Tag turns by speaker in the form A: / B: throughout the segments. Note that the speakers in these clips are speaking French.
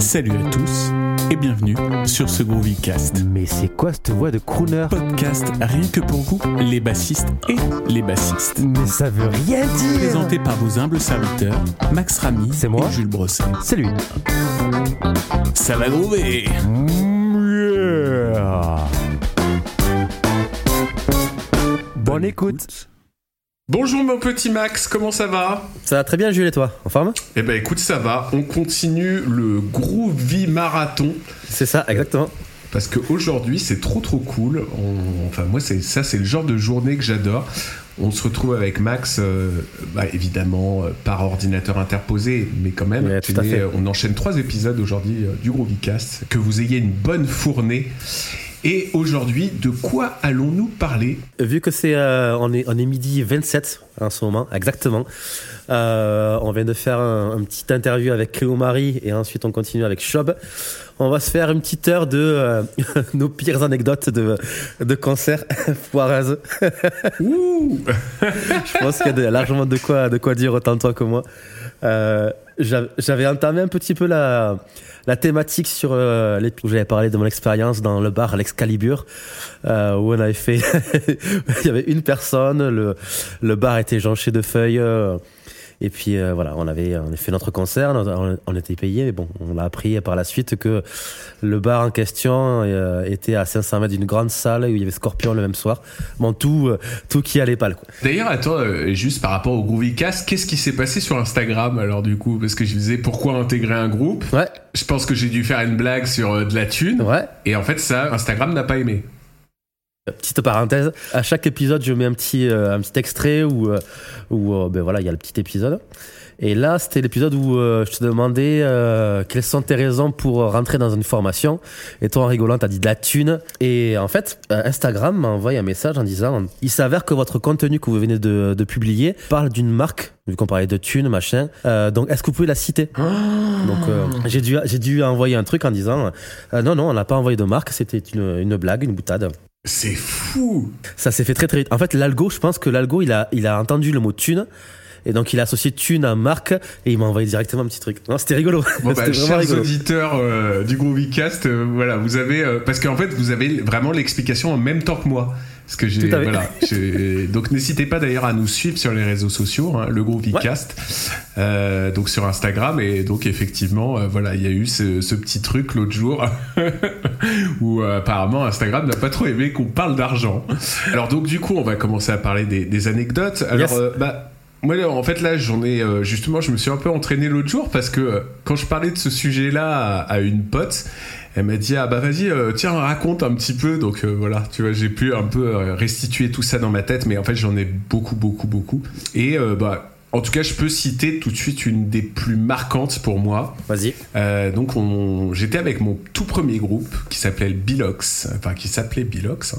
A: Salut à tous et bienvenue sur ce Groovycast.
B: Mais c'est quoi cette voix de crooner?
A: Podcast rien que pour vous, les bassistes et les bassistes.
B: Mais ça veut rien dire.
A: Présenté par vos humbles serviteurs, Max Ramy
B: C'est moi.
A: et Jules Brosset.
B: C'est lui
A: Ça va groover.
B: Bonne écoute
C: Bonjour mon petit Max, comment ça va?
B: Ça va très bien Jules et toi? En forme?
C: Eh ben écoute, ça va. On continue le Groovy Marathon
B: C'est ça, exactement.
C: parce qu'aujourd'hui c'est trop trop cool. On- Enfin moi c'est ça c'est le genre de journée que j'adore. On se retrouve avec Max, euh, bah, évidemment euh, par ordinateur interposé, mais quand même.
B: Ouais,
C: euh, on enchaîne trois épisodes aujourd'hui euh, du Groovycast. Que vous ayez une bonne fournée. Et aujourd'hui, de quoi allons-nous parler
B: Vu que c'est euh, on est on est midi 27 en ce moment, exactement. euh, on vient de faire un, un petit interview avec Cléo Marie et ensuite on continue avec Chob. On va se faire une petite heure de euh, nos pires anecdotes de, de concert foireuses.
C: Ouh
B: Je pense qu'il y a de- largement de quoi, de quoi dire autant toi que moi. Euh, j'avais entamé un petit peu la, la thématique sur euh, l'ép- où j'avais parlé de mon expérience dans le bar l'Excalibur euh, où on avait fait il y avait une personne le, le bar était jonché de feuilles euh, et puis euh, voilà on avait on a fait notre concert on, on était payé mais bon on a appris par la suite que le bar en question euh, était à 500 mètres d'une grande salle où il y avait Scorpion le même soir bon tout euh, tout qui allait pas.
C: D'ailleurs, attends, euh, juste par rapport au Groovycast, qu'est-ce qui s'est passé sur Instagram alors du coup? Parce que je disais pourquoi intégrer un groupe?
B: Ouais
C: Je pense que j'ai dû faire une blague sur euh, de la thune.
B: ouais
C: Et en fait, ça, Instagram n'a pas aimé.
B: Petite parenthèse, à chaque épisode, je mets un petit, euh, un petit extrait où, euh, où euh, ben voilà, il y a le petit épisode. Et là, c'était l'épisode où euh, je te demandais quelles sont tes raisons pour rentrer dans une formation. Et toi, en rigolant, t'as dit de la thune. Et en fait, Instagram m'a envoyé un message en disant il s'avère que votre contenu que vous venez de, de publier parle d'une marque, vu qu'on parlait de thune, machin. Euh, donc, est-ce que vous pouvez la citer? Donc, euh, j'ai dû, j'ai dû envoyer un truc en disant euh, non, non, on n'a pas envoyé de marque, c'était une, une blague, une boutade.
C: C'est fou
B: Ça s'est fait très très vite. En fait, l'algo, je pense que l'algo, il a, il a entendu le mot thune. Et donc, il a associé thune à marque. Et il m'a envoyé directement un petit truc. Non, c'était rigolo.
C: Bon, bah, chers
B: rigolo.
C: auditeurs euh, du Groovycast, euh, voilà, vous avez. euh, parce qu'en fait, vous avez vraiment l'explication en même temps que moi. Parce que j'ai. Voilà, donc, n'hésitez pas d'ailleurs à nous suivre sur les réseaux sociaux, hein, le Groovycast. Euh, donc, sur Instagram. Et donc, effectivement, euh, voilà, il y a eu ce, ce petit truc l'autre jour où euh, apparemment Instagram n'a pas trop aimé qu'on parle d'argent. Alors, donc, du coup, on va commencer à parler des, des anecdotes. Alors,
B: Yes.
C: bah. Moi, en fait, là, j'en ai justement, je me suis un peu entraîné l'autre jour parce que quand je parlais de ce sujet-là à une pote, elle m'a dit ah bah vas-y, euh, tiens, raconte un petit peu. Donc euh, voilà, tu vois, j'ai pu un peu euh, restituer tout ça dans ma tête, mais en fait, j'en ai beaucoup, beaucoup, beaucoup. Et euh, bah, en tout cas, je peux citer tout de suite une des plus marquantes pour moi.
B: Vas-y.
C: Euh, donc, on- j'étais avec mon tout premier groupe qui s'appelait Bilox, enfin qui s'appelait Bilox. hein.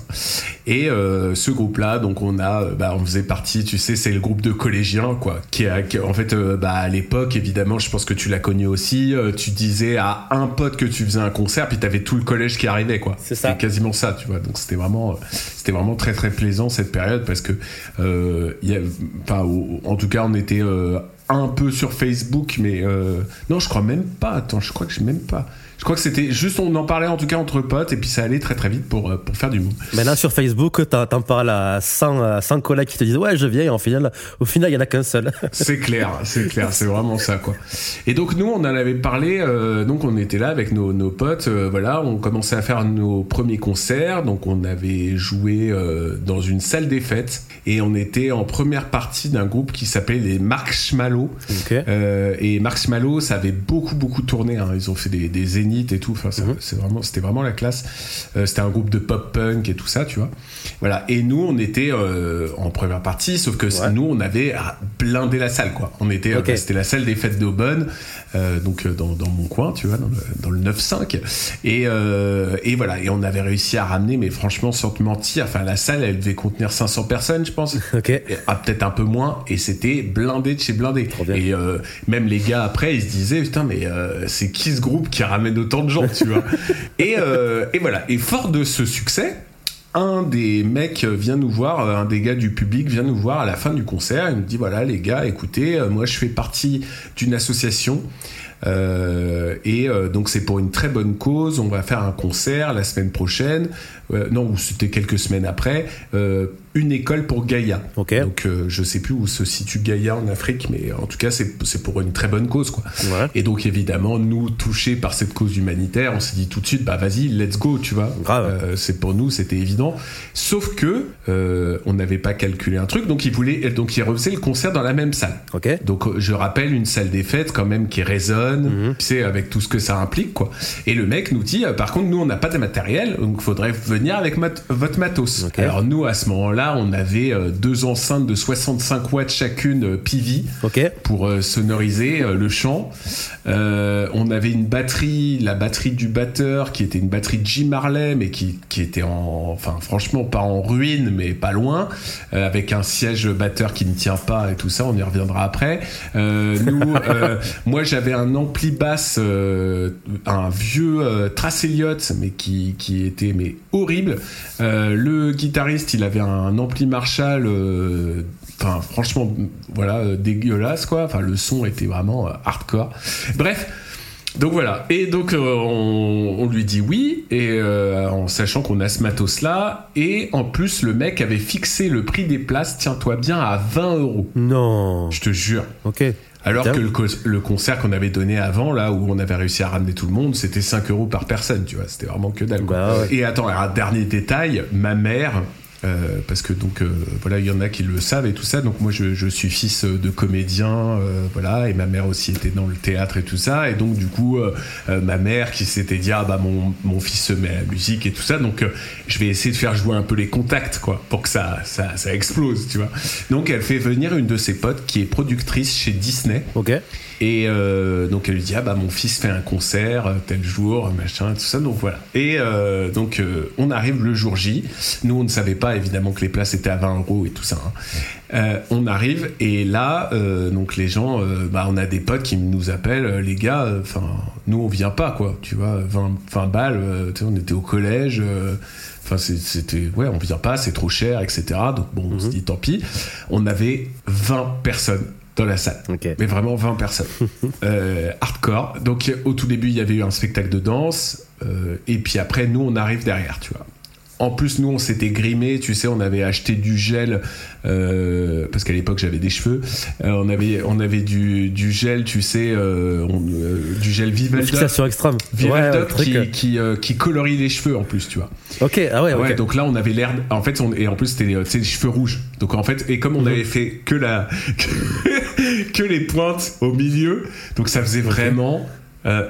C: Et euh, ce groupe-là, donc on a, euh, bah, on faisait partie, tu sais, c'est le groupe de collégiens, quoi. Qui, a, qui- en fait, euh, bah, à l'époque, évidemment, je pense que tu l'as connu aussi. euh, tu disais à un pote que tu faisais un concert, puis t'avais tout le collège qui arrivait, quoi.
B: C'est ça.
C: C'était quasiment ça, tu vois. Donc c'était vraiment, c'était vraiment très très plaisant cette période parce que, y a, enfin, en tout cas, on était euh, un peu sur Facebook, mais euh, non, je crois même pas. Attends, je crois que je même pas. Je crois que c'était juste, on en parlait en tout cas entre potes, et puis ça allait très très vite pour, euh, pour faire du mou.
B: Maintenant, sur Facebook, t'en parles à 100, à 100 collègues qui te disent Ouais, je viens. Et en final, au final, il y en a qu'un seul.
C: C'est clair, c'est clair, c'est vraiment ça quoi. Et donc nous on en avait parlé, euh, donc on était là avec nos, nos potes, euh, voilà, on commençait à faire nos premiers concerts, donc on avait joué euh, dans une salle des fêtes et on était en première partie d'un groupe qui s'appelait les Marshmallow.
B: Ok.
C: Euh, et Marshmallow, ça avait beaucoup beaucoup tourné. hein. Ils ont fait des, des et tout. Enfin,
B: Mhm.
C: c'est vraiment, c'était vraiment la classe. Euh, c'était un groupe de pop punk et tout ça, tu vois. Voilà. Et nous, on était euh, en première partie, sauf que
B: Ouais.
C: nous, on avait ah, blindé la salle, quoi. On était, euh,
B: Ok.
C: c'était la salle des fêtes d'Aubonne, donc dans, dans mon coin, tu vois, dans le, dans le 9-5. Et, et voilà. Et on avait réussi à ramener, mais franchement, sans te mentir, enfin, la salle, elle devait contenir 500 personnes, je pense.
B: Ok.
C: Ah, peut-être un peu moins et c'était blindé de chez blindé et même les gars après ils se disaient putain mais c'est qui ce groupe qui ramène autant de gens tu vois et, euh, et voilà et fort de ce succès un des mecs vient nous voir, euh, un des gars du public vient nous voir à la fin du concert. Il nous dit voilà les gars, écoutez, euh, moi je fais partie d'une association Euh, et euh, donc c'est pour une très bonne cause. On va faire un concert la semaine prochaine. Euh, non, ou c'était quelques semaines après. Euh, une école pour Gaïa. Donc euh, je sais plus où se situe Gaïa en Afrique, mais en tout cas c'est pour une très bonne cause quoi.
B: Ouais.
C: Et donc évidemment nous touchés par cette cause humanitaire, on s'est dit tout de suite bah vas-y let's go tu vois. Euh, c'est pour nous c'était évident. Sauf que euh, on n'avait pas calculé un truc, donc il voulait donc il refaisait le concert dans la même salle. Donc euh, je rappelle une salle des fêtes quand même qui résonne, tu sais avec tout ce que ça implique quoi. Et le mec nous dit euh, par contre nous on n'a pas de matériel donc faudrait venir avec mat- votre matos. Alors nous à ce moment-là on avait euh, deux enceintes de 65 watts chacune euh, PV pour euh, sonoriser le chant. Euh, on avait une batterie, la batterie du batteur, qui était une batterie Jim Marley, mais qui, qui était en, enfin franchement pas en ruine, mais pas loin, euh, avec un siège batteur qui ne tient pas et tout ça. On y reviendra après. Euh, nous, moi j'avais un ampli basse, un vieux Trace Elliott, mais qui, qui était mais horrible. Le guitariste, il avait un ampli Marshall. euh, franchement, voilà, euh, dégueulasse, quoi. Enfin, le son était vraiment euh, hardcore. Bref. Donc voilà, et donc euh, on, on lui dit oui, et euh, en sachant qu'on a ce matos-là, et en plus le mec avait fixé le prix des places, tiens-toi bien, à 20 euros.
B: Non.
C: Je te jure.
B: Ok.
C: Alors que le, co- le concert qu'on avait donné avant, là où on avait réussi à ramener tout le monde, c'était 5 euros par personne, tu vois, c'était vraiment que dalle.
B: Bah ouais.
C: Et attends, un dernier détail, ma mère, euh, parce que donc euh, voilà, il y en a qui le savent et tout ça, donc moi je, je suis fils de comédien, euh, voilà, et ma mère aussi était dans le théâtre et tout ça, et donc du coup, euh, euh, ma mère qui s'était dit, ah bah mon, mon fils se met à la musique et tout ça, donc euh, je vais essayer de faire jouer un peu les contacts, quoi, pour que ça, ça, ça explose, tu vois. Donc elle fait venir une de ses potes qui est productrice chez Disney.
B: Ok.
C: Et euh, donc elle lui dit ah bah mon fils fait un concert euh, tel jour machin tout ça donc voilà et euh, donc euh, on arrive le jour J nous on ne savait pas évidemment que les places étaient à 20 euros et tout ça hein. On arrive et là donc les gens bah on a des potes qui nous appellent les gars enfin nous on vient pas quoi tu vois 20, 20 balles on était au collège Enfin, c'était ouais, on vient pas, c'est trop cher, etc. Donc bon, on se dit tant pis. On avait 20 personnes dans la salle. Mais vraiment 20 personnes. Euh, hardcore. Donc au tout début, il y avait eu un spectacle de danse. euh, et puis après, nous, on arrive derrière, tu vois. En plus, nous, on s'était grimé, tu sais, on avait acheté du gel, euh, parce qu'à l'époque, j'avais des cheveux. Euh, on, avait, on avait du, du gel, tu sais, euh, on- du gel
B: Une
C: Vivaldoc,
B: fixation extrême.
C: Vivaldoc
B: ouais,
C: qui, qui, qui colorie les cheveux en plus, tu vois.
B: Ok. Ah ouais.
C: Ouais, donc là on avait l'air. En fait, on, et en plus c'était les cheveux rouges. Donc en fait, et comme on
B: Mhm.
C: avait fait que la que, les pointes au milieu, donc ça faisait vraiment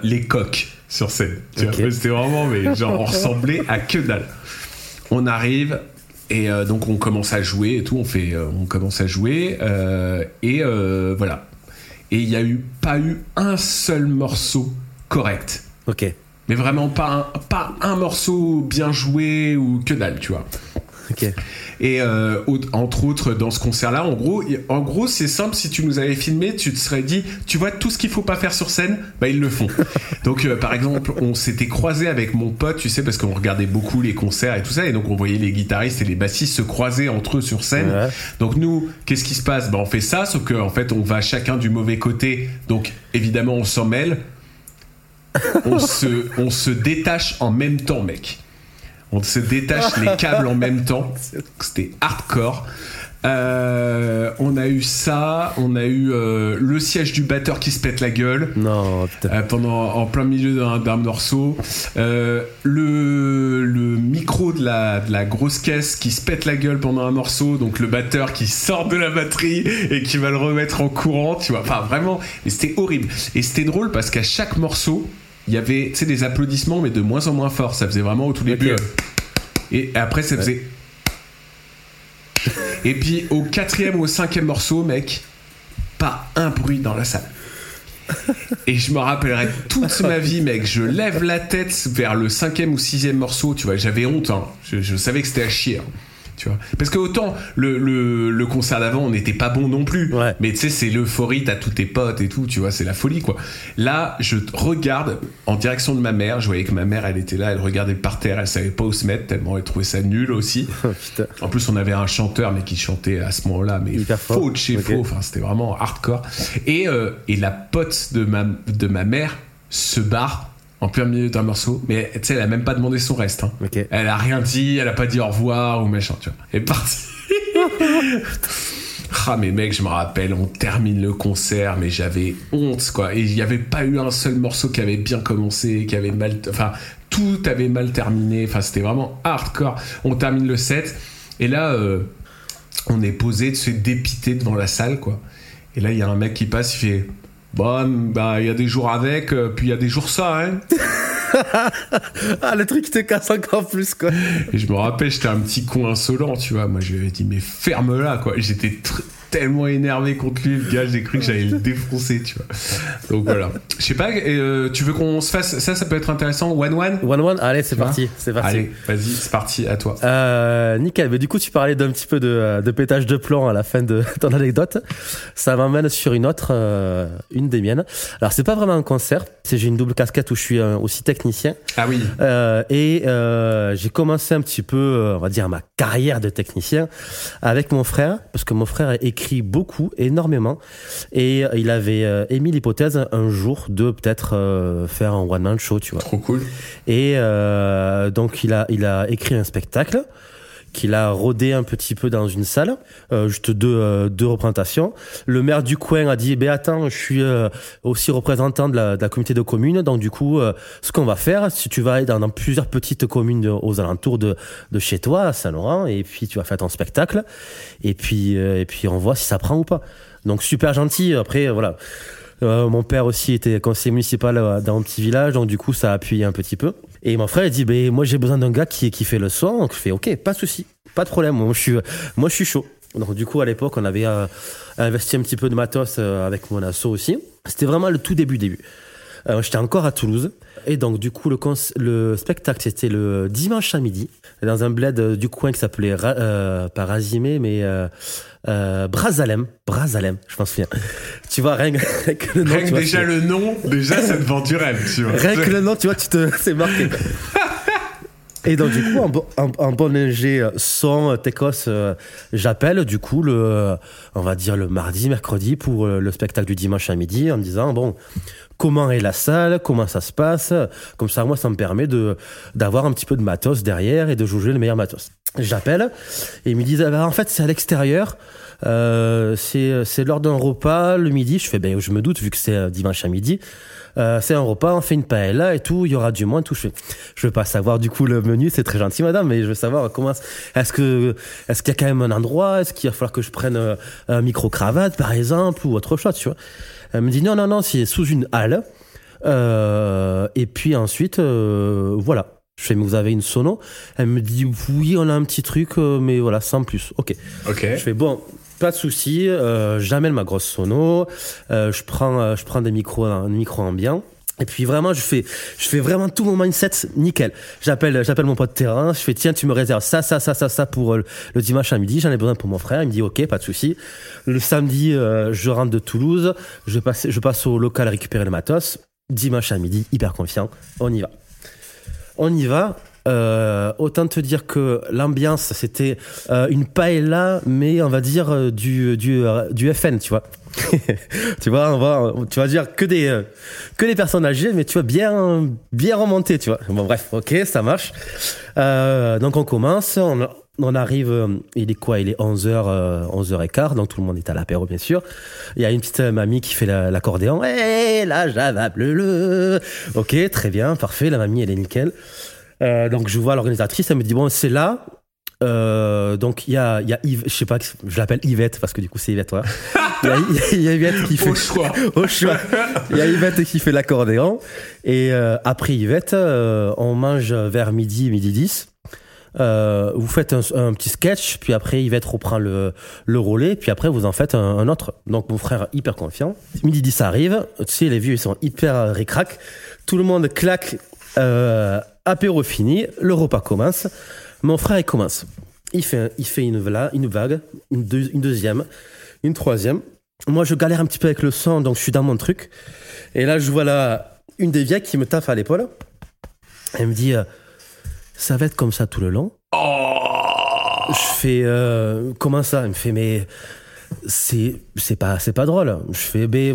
C: les coques sur scène. Tu vois,
B: Ok.
C: Mais C'était vraiment, mais genre on ressemblait à que dalle. On arrive. Et euh, donc on commence à jouer et tout, on fait, euh, on commence à jouer euh, et voilà. Et il y a eu pas eu un seul morceau correct.
B: Ok.
C: Mais vraiment pas un, pas un morceau bien joué ou que dalle, tu vois. Et euh, entre autres, dans ce concert-là, en gros, en gros, c'est simple. Si tu nous avais filmé, tu te serais dit, tu vois, tout ce qu'il faut pas faire sur scène, bah ils le font. donc, euh, par exemple, on s'était croisé avec mon pote, tu sais, parce qu'on regardait beaucoup les concerts et tout ça, et donc on voyait les guitaristes et les bassistes se croiser entre eux sur scène.
B: Ouais.
C: Donc nous, qu'est-ce qui se passe? Bah on fait ça, sauf qu'en fait, on va chacun du mauvais côté. Donc évidemment, on s'en mêle. On se, on se détache en même temps, mec. On se détache les câbles en même temps. C'était hardcore. Euh, on a eu ça, on a eu euh, le siège du batteur qui se pète la gueule.
B: Non.
C: Euh, pendant en plein milieu d'un morceau Euh, le, le micro de la, de la grosse caisse qui se pète la gueule pendant un morceau donc le batteur qui sort de la batterie et qui va le remettre en courant tu vois enfin vraiment mais c'était horrible et c'était drôle parce qu'à chaque morceau il y avait tu sais des applaudissements mais de moins en moins forts ça faisait vraiment au tout début euh, et après ça faisait et puis au quatrième ou au cinquième morceau mec pas un bruit dans la salle et je me rappellerai toute ma vie, mec. Je lève la tête vers le cinquième ou sixième morceau. Tu vois, j'avais honte. hein. Je, je savais que c'était à chier. hein. Tu vois. Parce que autant le, le, le concert d'avant, on n'était pas bon non plus.
B: Ouais.
C: Mais tu sais, c'est l'euphorie, t'as tous tes potes et tout, tu vois, c'est la folie, quoi. Là, je regarde en direction de ma mère. Je voyais que ma mère, elle était là, elle regardait par terre, elle savait pas où se mettre, tellement elle trouvait ça nul aussi.
B: Oh.
C: En plus, on avait un chanteur, mais qui chantait à ce moment-là, mais
B: Hyper
C: faux de chez faux. Enfin, c'était vraiment hardcore. Et, euh, et la pote de ma, de ma mère se barre en plein milieu d'un morceau, mais tu sais, elle a même pas demandé son reste. Hein. Elle a rien dit, elle a pas dit au revoir ou machin, tu vois. Elle est partie. Ah mais mec, je me rappelle, on termine le concert, mais j'avais honte quoi. Et il n'y avait pas eu un seul morceau qui avait bien commencé, qui avait mal, enfin tout avait mal terminé. Enfin c'était vraiment hardcore. On termine le set et là euh, on est posé, se dépité devant la salle quoi. Et là il y a un mec qui passe, il fait bah il y a des jours avec, euh, puis il y a des jours ça hein.
B: Ah, le truc qui te casse encore plus, quoi.
C: Et je me rappelle, j'étais un petit con insolent, tu vois. Moi, je lui avais dit, mais ferme-la, quoi. J'étais tr- tellement énervé contre lui, le gars, j'ai cru que j'allais le défoncer, tu vois. Donc voilà. Je sais pas, euh, tu veux qu'on se fasse. Ça, ça peut être intéressant. One One?
B: One One, allez, c'est parti. C'est parti.
C: Allez, vas-y, c'est parti, à toi.
B: Euh, nickel. Mais du coup, tu parlais d'un petit peu de, de pétage de plomb à la fin de ton anecdote. Ça m'emmène sur une autre, euh, une des miennes. Alors, c'est pas vraiment un concert. C'est j'ai une double casquette où je suis euh, aussi technicien.
C: Ah oui.
B: Euh, et euh, j'ai commencé un petit peu, euh, on va dire, ma carrière de technicien avec mon frère, parce que mon frère écrit beaucoup, énormément, et il avait euh, émis l'hypothèse un jour de peut-être euh, faire un one man show, tu vois.
C: Trop cool.
B: Et euh, donc il a il a écrit un spectacle qu'il a rodé un petit peu dans une salle, euh, juste deux, euh, deux représentations. Le maire du coin a dit, ben attends, je suis euh, aussi représentant de la, de la communauté de communes, donc du coup, euh, ce qu'on va faire, si tu vas aller dans, dans plusieurs petites communes de- aux alentours de, de chez toi, à Saint-Laurent, et puis tu vas faire ton spectacle, et puis euh, et puis on voit si ça prend ou pas. Donc super gentil. Après, voilà. Euh, mon père aussi était conseiller municipal dans un petit village, donc du coup ça a appuyé un petit peu. Et mon frère il dit, ben moi j'ai besoin d'un gars qui qui fait le son. Donc je fais, ok, pas de souci, pas de problème. Moi je suis moi je suis chaud. Donc du coup à l'époque on avait euh, investi un petit peu de matos euh, avec mon asso aussi. C'était vraiment le tout début début. Euh, J'étais encore à Toulouse. Et donc, du coup, le, le spectacle, c'était le dimanche à midi, dans un bled du coin qui s'appelait, pas Razimé, mais euh, Brazalem. Brazalem, je m'en souviens. Tu vois, rien que, le nom.
C: Rien que
B: vois,
C: déjà le nom, déjà ça te vend du rêve, tu vois.
B: Rien que le nom, tu vois, tu te, c'est marqué. Et donc, du coup, en, bon- en, en bon ingé euh, son, euh, Tecos, euh, j'appelle, du coup, le, on va dire le mardi, mercredi, pour le spectacle du dimanche à midi, en me disant, bon, comment est la salle, comment ça se passe? Comme ça, moi, ça me permet de, d'avoir un petit peu de matos derrière et de juger le meilleur matos. J'appelle, et ils me disent, ah bah, en fait, c'est à l'extérieur. Euh, c'est, lors d'un repas le midi. Je fais, ben, je me doute, vu que c'est euh, dimanche à midi. Euh, c'est un repas, on fait une paella et tout, il y aura du moins tout. Je, fais, je veux pas savoir du coup le menu, c'est très gentil madame, mais je veux savoir comment est-ce que est-ce qu'il y a quand même un endroit, est-ce qu'il va falloir que je prenne euh, un micro cravate par exemple ou autre chose, tu vois? Elle me dit non non non, c'est sous une halle. Euh, et puis ensuite euh, voilà. Je fais mais vous avez une sono? Elle me dit oui, on a un petit truc euh, mais voilà, sans plus. OK.
C: Ok.
B: Je fais bon, pas de souci. Euh, J'amène ma grosse sono. Euh, je prends, euh, je prends des micros, un micro ambiant. Et puis vraiment, je fais, je fais vraiment tout mon mindset nickel. J'appelle, j'appelle mon pote terrain. Je fais tiens, tu me réserves ça, ça, ça, ça, ça pour le dimanche à midi. J'en ai besoin pour mon frère. Il me dit ok, pas de souci. Le samedi, euh, je rentre de Toulouse. Je passe, je passe au local récupérer le matos. Dimanche à midi, hyper confiant. On y va. On y va. Euh, autant te dire que l'ambiance c'était euh, une paella mais on va dire euh, du du FN tu vois. Tu vois tu vas dire que des que personnes âgées mais tu vois bien bien remonté tu vois. Bon bref ok ça marche. Donc on commence on arrive euh, il est quoi? Il est 11h 11h15 donc tout le monde est à l'apéro bien sûr il y a une petite euh, mamie qui fait la- l'accordéon hey, la java bleu ok très bien parfait la mamie elle est nickel euh, donc je vois l'organisatrice, elle me dit bon c'est là. Euh, donc il y a, y a Yves, je sais pas, je l'appelle Yvette parce que du coup c'est Yvette. Il y a, il y a Yvette qui fait
C: Au choix.
B: au choix. Il y a Yvette qui fait l'accordéon et euh, après Yvette, euh, on mange vers midi, midi 10. Euh, vous faites un, petit sketch, puis après Yvette reprend le, le relais, puis après vous en faites un, autre. Donc mon frère hyper confiant. Midi 10 arrive, tu sais les vieux ils sont hyper euh, ric-rac. Tout le monde claque, euh, apéro fini, le repas commence. Mon frère il commence. il fait, il fait une, vague, une, deux- une deuxième, une troisième. Moi, je galère un petit peu avec le son, donc je suis dans mon truc. Et là, je vois là une des vieilles qui me tape à l'épaule. Elle me dit, euh, ça va être comme ça tout le long.
C: Oh
B: Je fais, euh, comment ça? Elle me fait, mais c'est c'est pas c'est pas drôle. Je fais, mais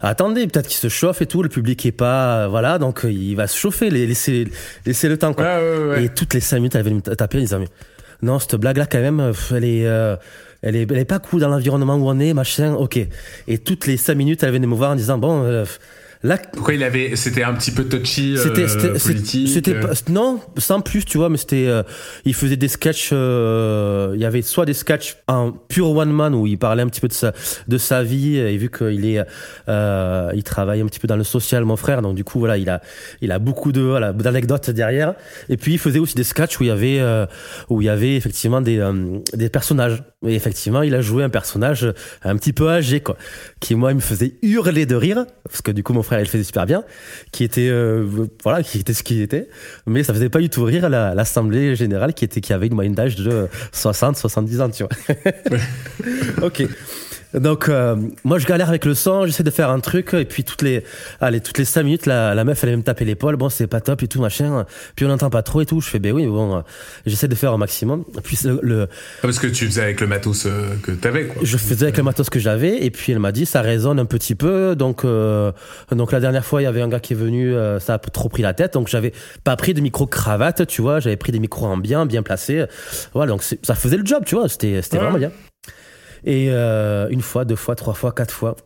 B: attendez, peut-être qu'il se chauffe et tout. Le public est pas, voilà, donc euh, il va se chauffer. Laissez laissez le temps. Quoi.
C: Ouais, ouais, ouais.
B: Et toutes les 5 minutes, elle venait me taper en disant, mais non, cette blague-là, quand même, euh, elle est, euh, elle est, elle est pas cool dans l'environnement où on est, machin, ok. Et toutes les 5 minutes, elle venait me voir en disant, bon, euh,
C: Pourquoi il avait. C'était un petit peu touchy. euh,
B: c'était,
C: politique.
B: c'était
C: euh.
B: pas- non, sans plus, tu vois, mais c'était, euh, il faisait des sketchs, euh, il y avait soit des sketchs en pur one man où il parlait un petit peu de sa, de sa vie, et vu qu'il est, euh, il travaille un petit peu dans le social, mon frère, donc du coup, voilà, il a, il a beaucoup de, voilà, d'anecdotes derrière. Et puis, il faisait aussi des sketchs où il y avait, euh, où il y avait effectivement des, euh, des personnages. Et effectivement, il a joué un personnage un petit peu âgé, quoi, qui moi, il me faisait hurler de rire, parce que du coup, mon frère, il faisait super bien, qui était, euh, voilà, qui était ce qu'il était, mais ça faisait pas du tout rire la- l'assemblée générale qui était, qui avait une moyenne d'âge de 60, 70 ans, tu vois. ok. Donc euh, moi je galère avec le son, j'essaie de faire un truc et puis toutes les allez toutes les cinq minutes la, la meuf elle vient me taper l'épaule, bon c'est pas top et tout machin, puis on n'entend pas trop et tout, je fais ben oui bon euh, j'essaie de faire au maximum. Puis le, le-
C: Ah, Parce que tu faisais avec le matos euh, que t'avais, quoi.
B: je faisais avec le matos que j'avais et puis elle m'a dit ça résonne un petit peu. Donc euh, donc la dernière fois il y avait un gars qui est venu euh, ça a trop pris la tête. Donc j'avais pas pris de micro cravate tu vois. J'avais pris des micros en bien bien placés. Voilà donc ça faisait le job tu vois. C'était c'était
C: Ouais.
B: vraiment bien et euh, une fois deux fois trois fois quatre fois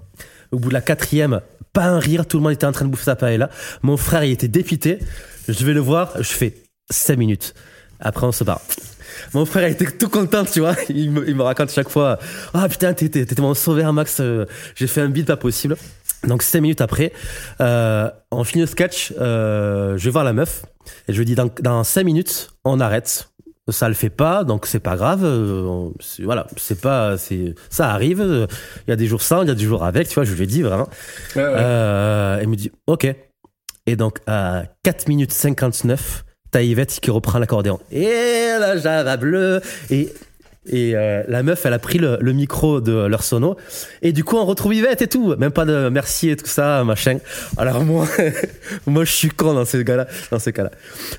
B: au bout de la quatrième pas un rire tout le monde était en train de bouffer sa paella mon frère il était dépité je vais le voir je fais 5 minutes après on se barre mon frère il était tout content, tu vois. Il me, il me raconte chaque fois Ah putain, t'étais mon sauveur, Max. euh, J'ai fait un beat pas possible. Donc, cinq minutes après, euh, on finit le sketch. euh, je vais voir la meuf et je lui dis Dans, dans cinq minutes, on arrête. Ça le fait pas, donc c'est pas grave. euh, voilà, c'est pas, c'est, ça arrive. euh, Il y a des jours sans, il y a des jours avec, tu vois. Je lui ai dit vraiment.
C: Ouais, ouais.
B: Euh, elle me dit OK. Et donc à 4 minutes 59, t'as Yvette qui reprend l'accordéon. Et la java bleue. Et, et euh, la meuf, elle a pris le, le micro de leur sono. Et du coup, on retrouve Yvette et tout. Même pas de merci et tout ça, machin. Alors moi, moi je suis con dans ce cas-là. Dans ce cas-là.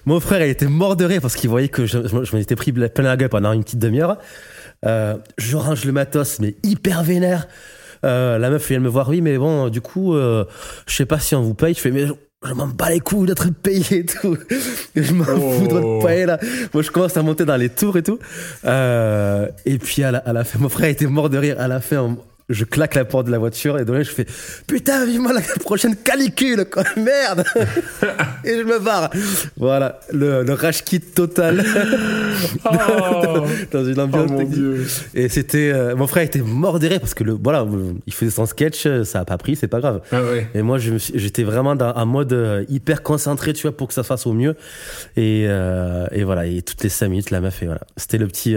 B: Mon frère, il était mort de rire parce qu'il voyait que je, je, je m'étais pris plein la gueule pendant une petite demi-heure. Euh, je range le matos, mais hyper vénère. Euh, la meuf vient me voir, oui, mais bon, du coup, euh, je sais pas si on vous paye. Je fais, mais je, m'en bats les couilles d'être payé et tout. je m'en
C: Oh.
B: fous de votre paye là. Moi, je commence à monter dans les tours et tout. Euh, et puis à la, à la fin, mon frère était mort de rire. À la fin, on- je claque la porte de la voiture et de là, je fais putain, vivement la prochaine canicule, quoi, merde. et je me barre. Voilà, le, le rage kit total
C: Oh,
B: dans une
C: oh
B: ambiance
C: mon
B: technique.
C: dieu.
B: Et c'était, euh, mon frère était mort parce que le, voilà, euh, il faisait son sketch, euh, ça a pas pris, c'est pas grave.
C: Ah ouais.
B: Et moi, j'étais vraiment dans, en mode euh, hyper concentré, tu vois, pour que ça se fasse au mieux. Et, euh, et voilà, et toutes les cinq minutes, la meuf, et voilà. C'était le petit,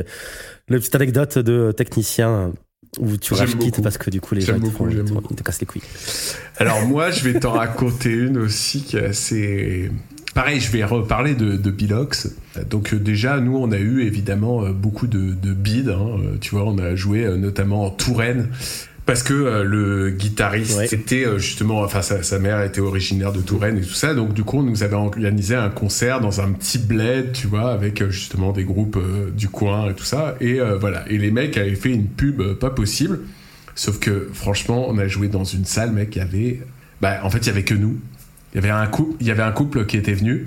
B: le petite anecdote de technicien où tu quitte parce que du coup, les gens,
C: beaucoup,
B: ils te- ils te cassent les couilles.
C: Alors moi, je vais t'en raconter une aussi qui est assez... Pareil, je vais reparler de, de Bilox. Donc euh, déjà, nous, on a eu évidemment euh, beaucoup de, de bids. hein. Euh, Tu vois, on a joué notamment en Touraine. Parce que euh, le guitariste
B: Ouais.
C: était euh, justement, enfin sa, sa mère était originaire de Touraine et tout ça, donc du coup on nous avait organisé un concert dans un petit bled, tu vois, avec euh, justement des groupes euh, du coin et tout ça, et voilà, et les mecs avaient fait une pub pas possible, sauf que franchement on a joué dans une salle, mec, il y avait, bah en fait il y avait que nous, il y avait un couple, il y avait un couple qui était venu,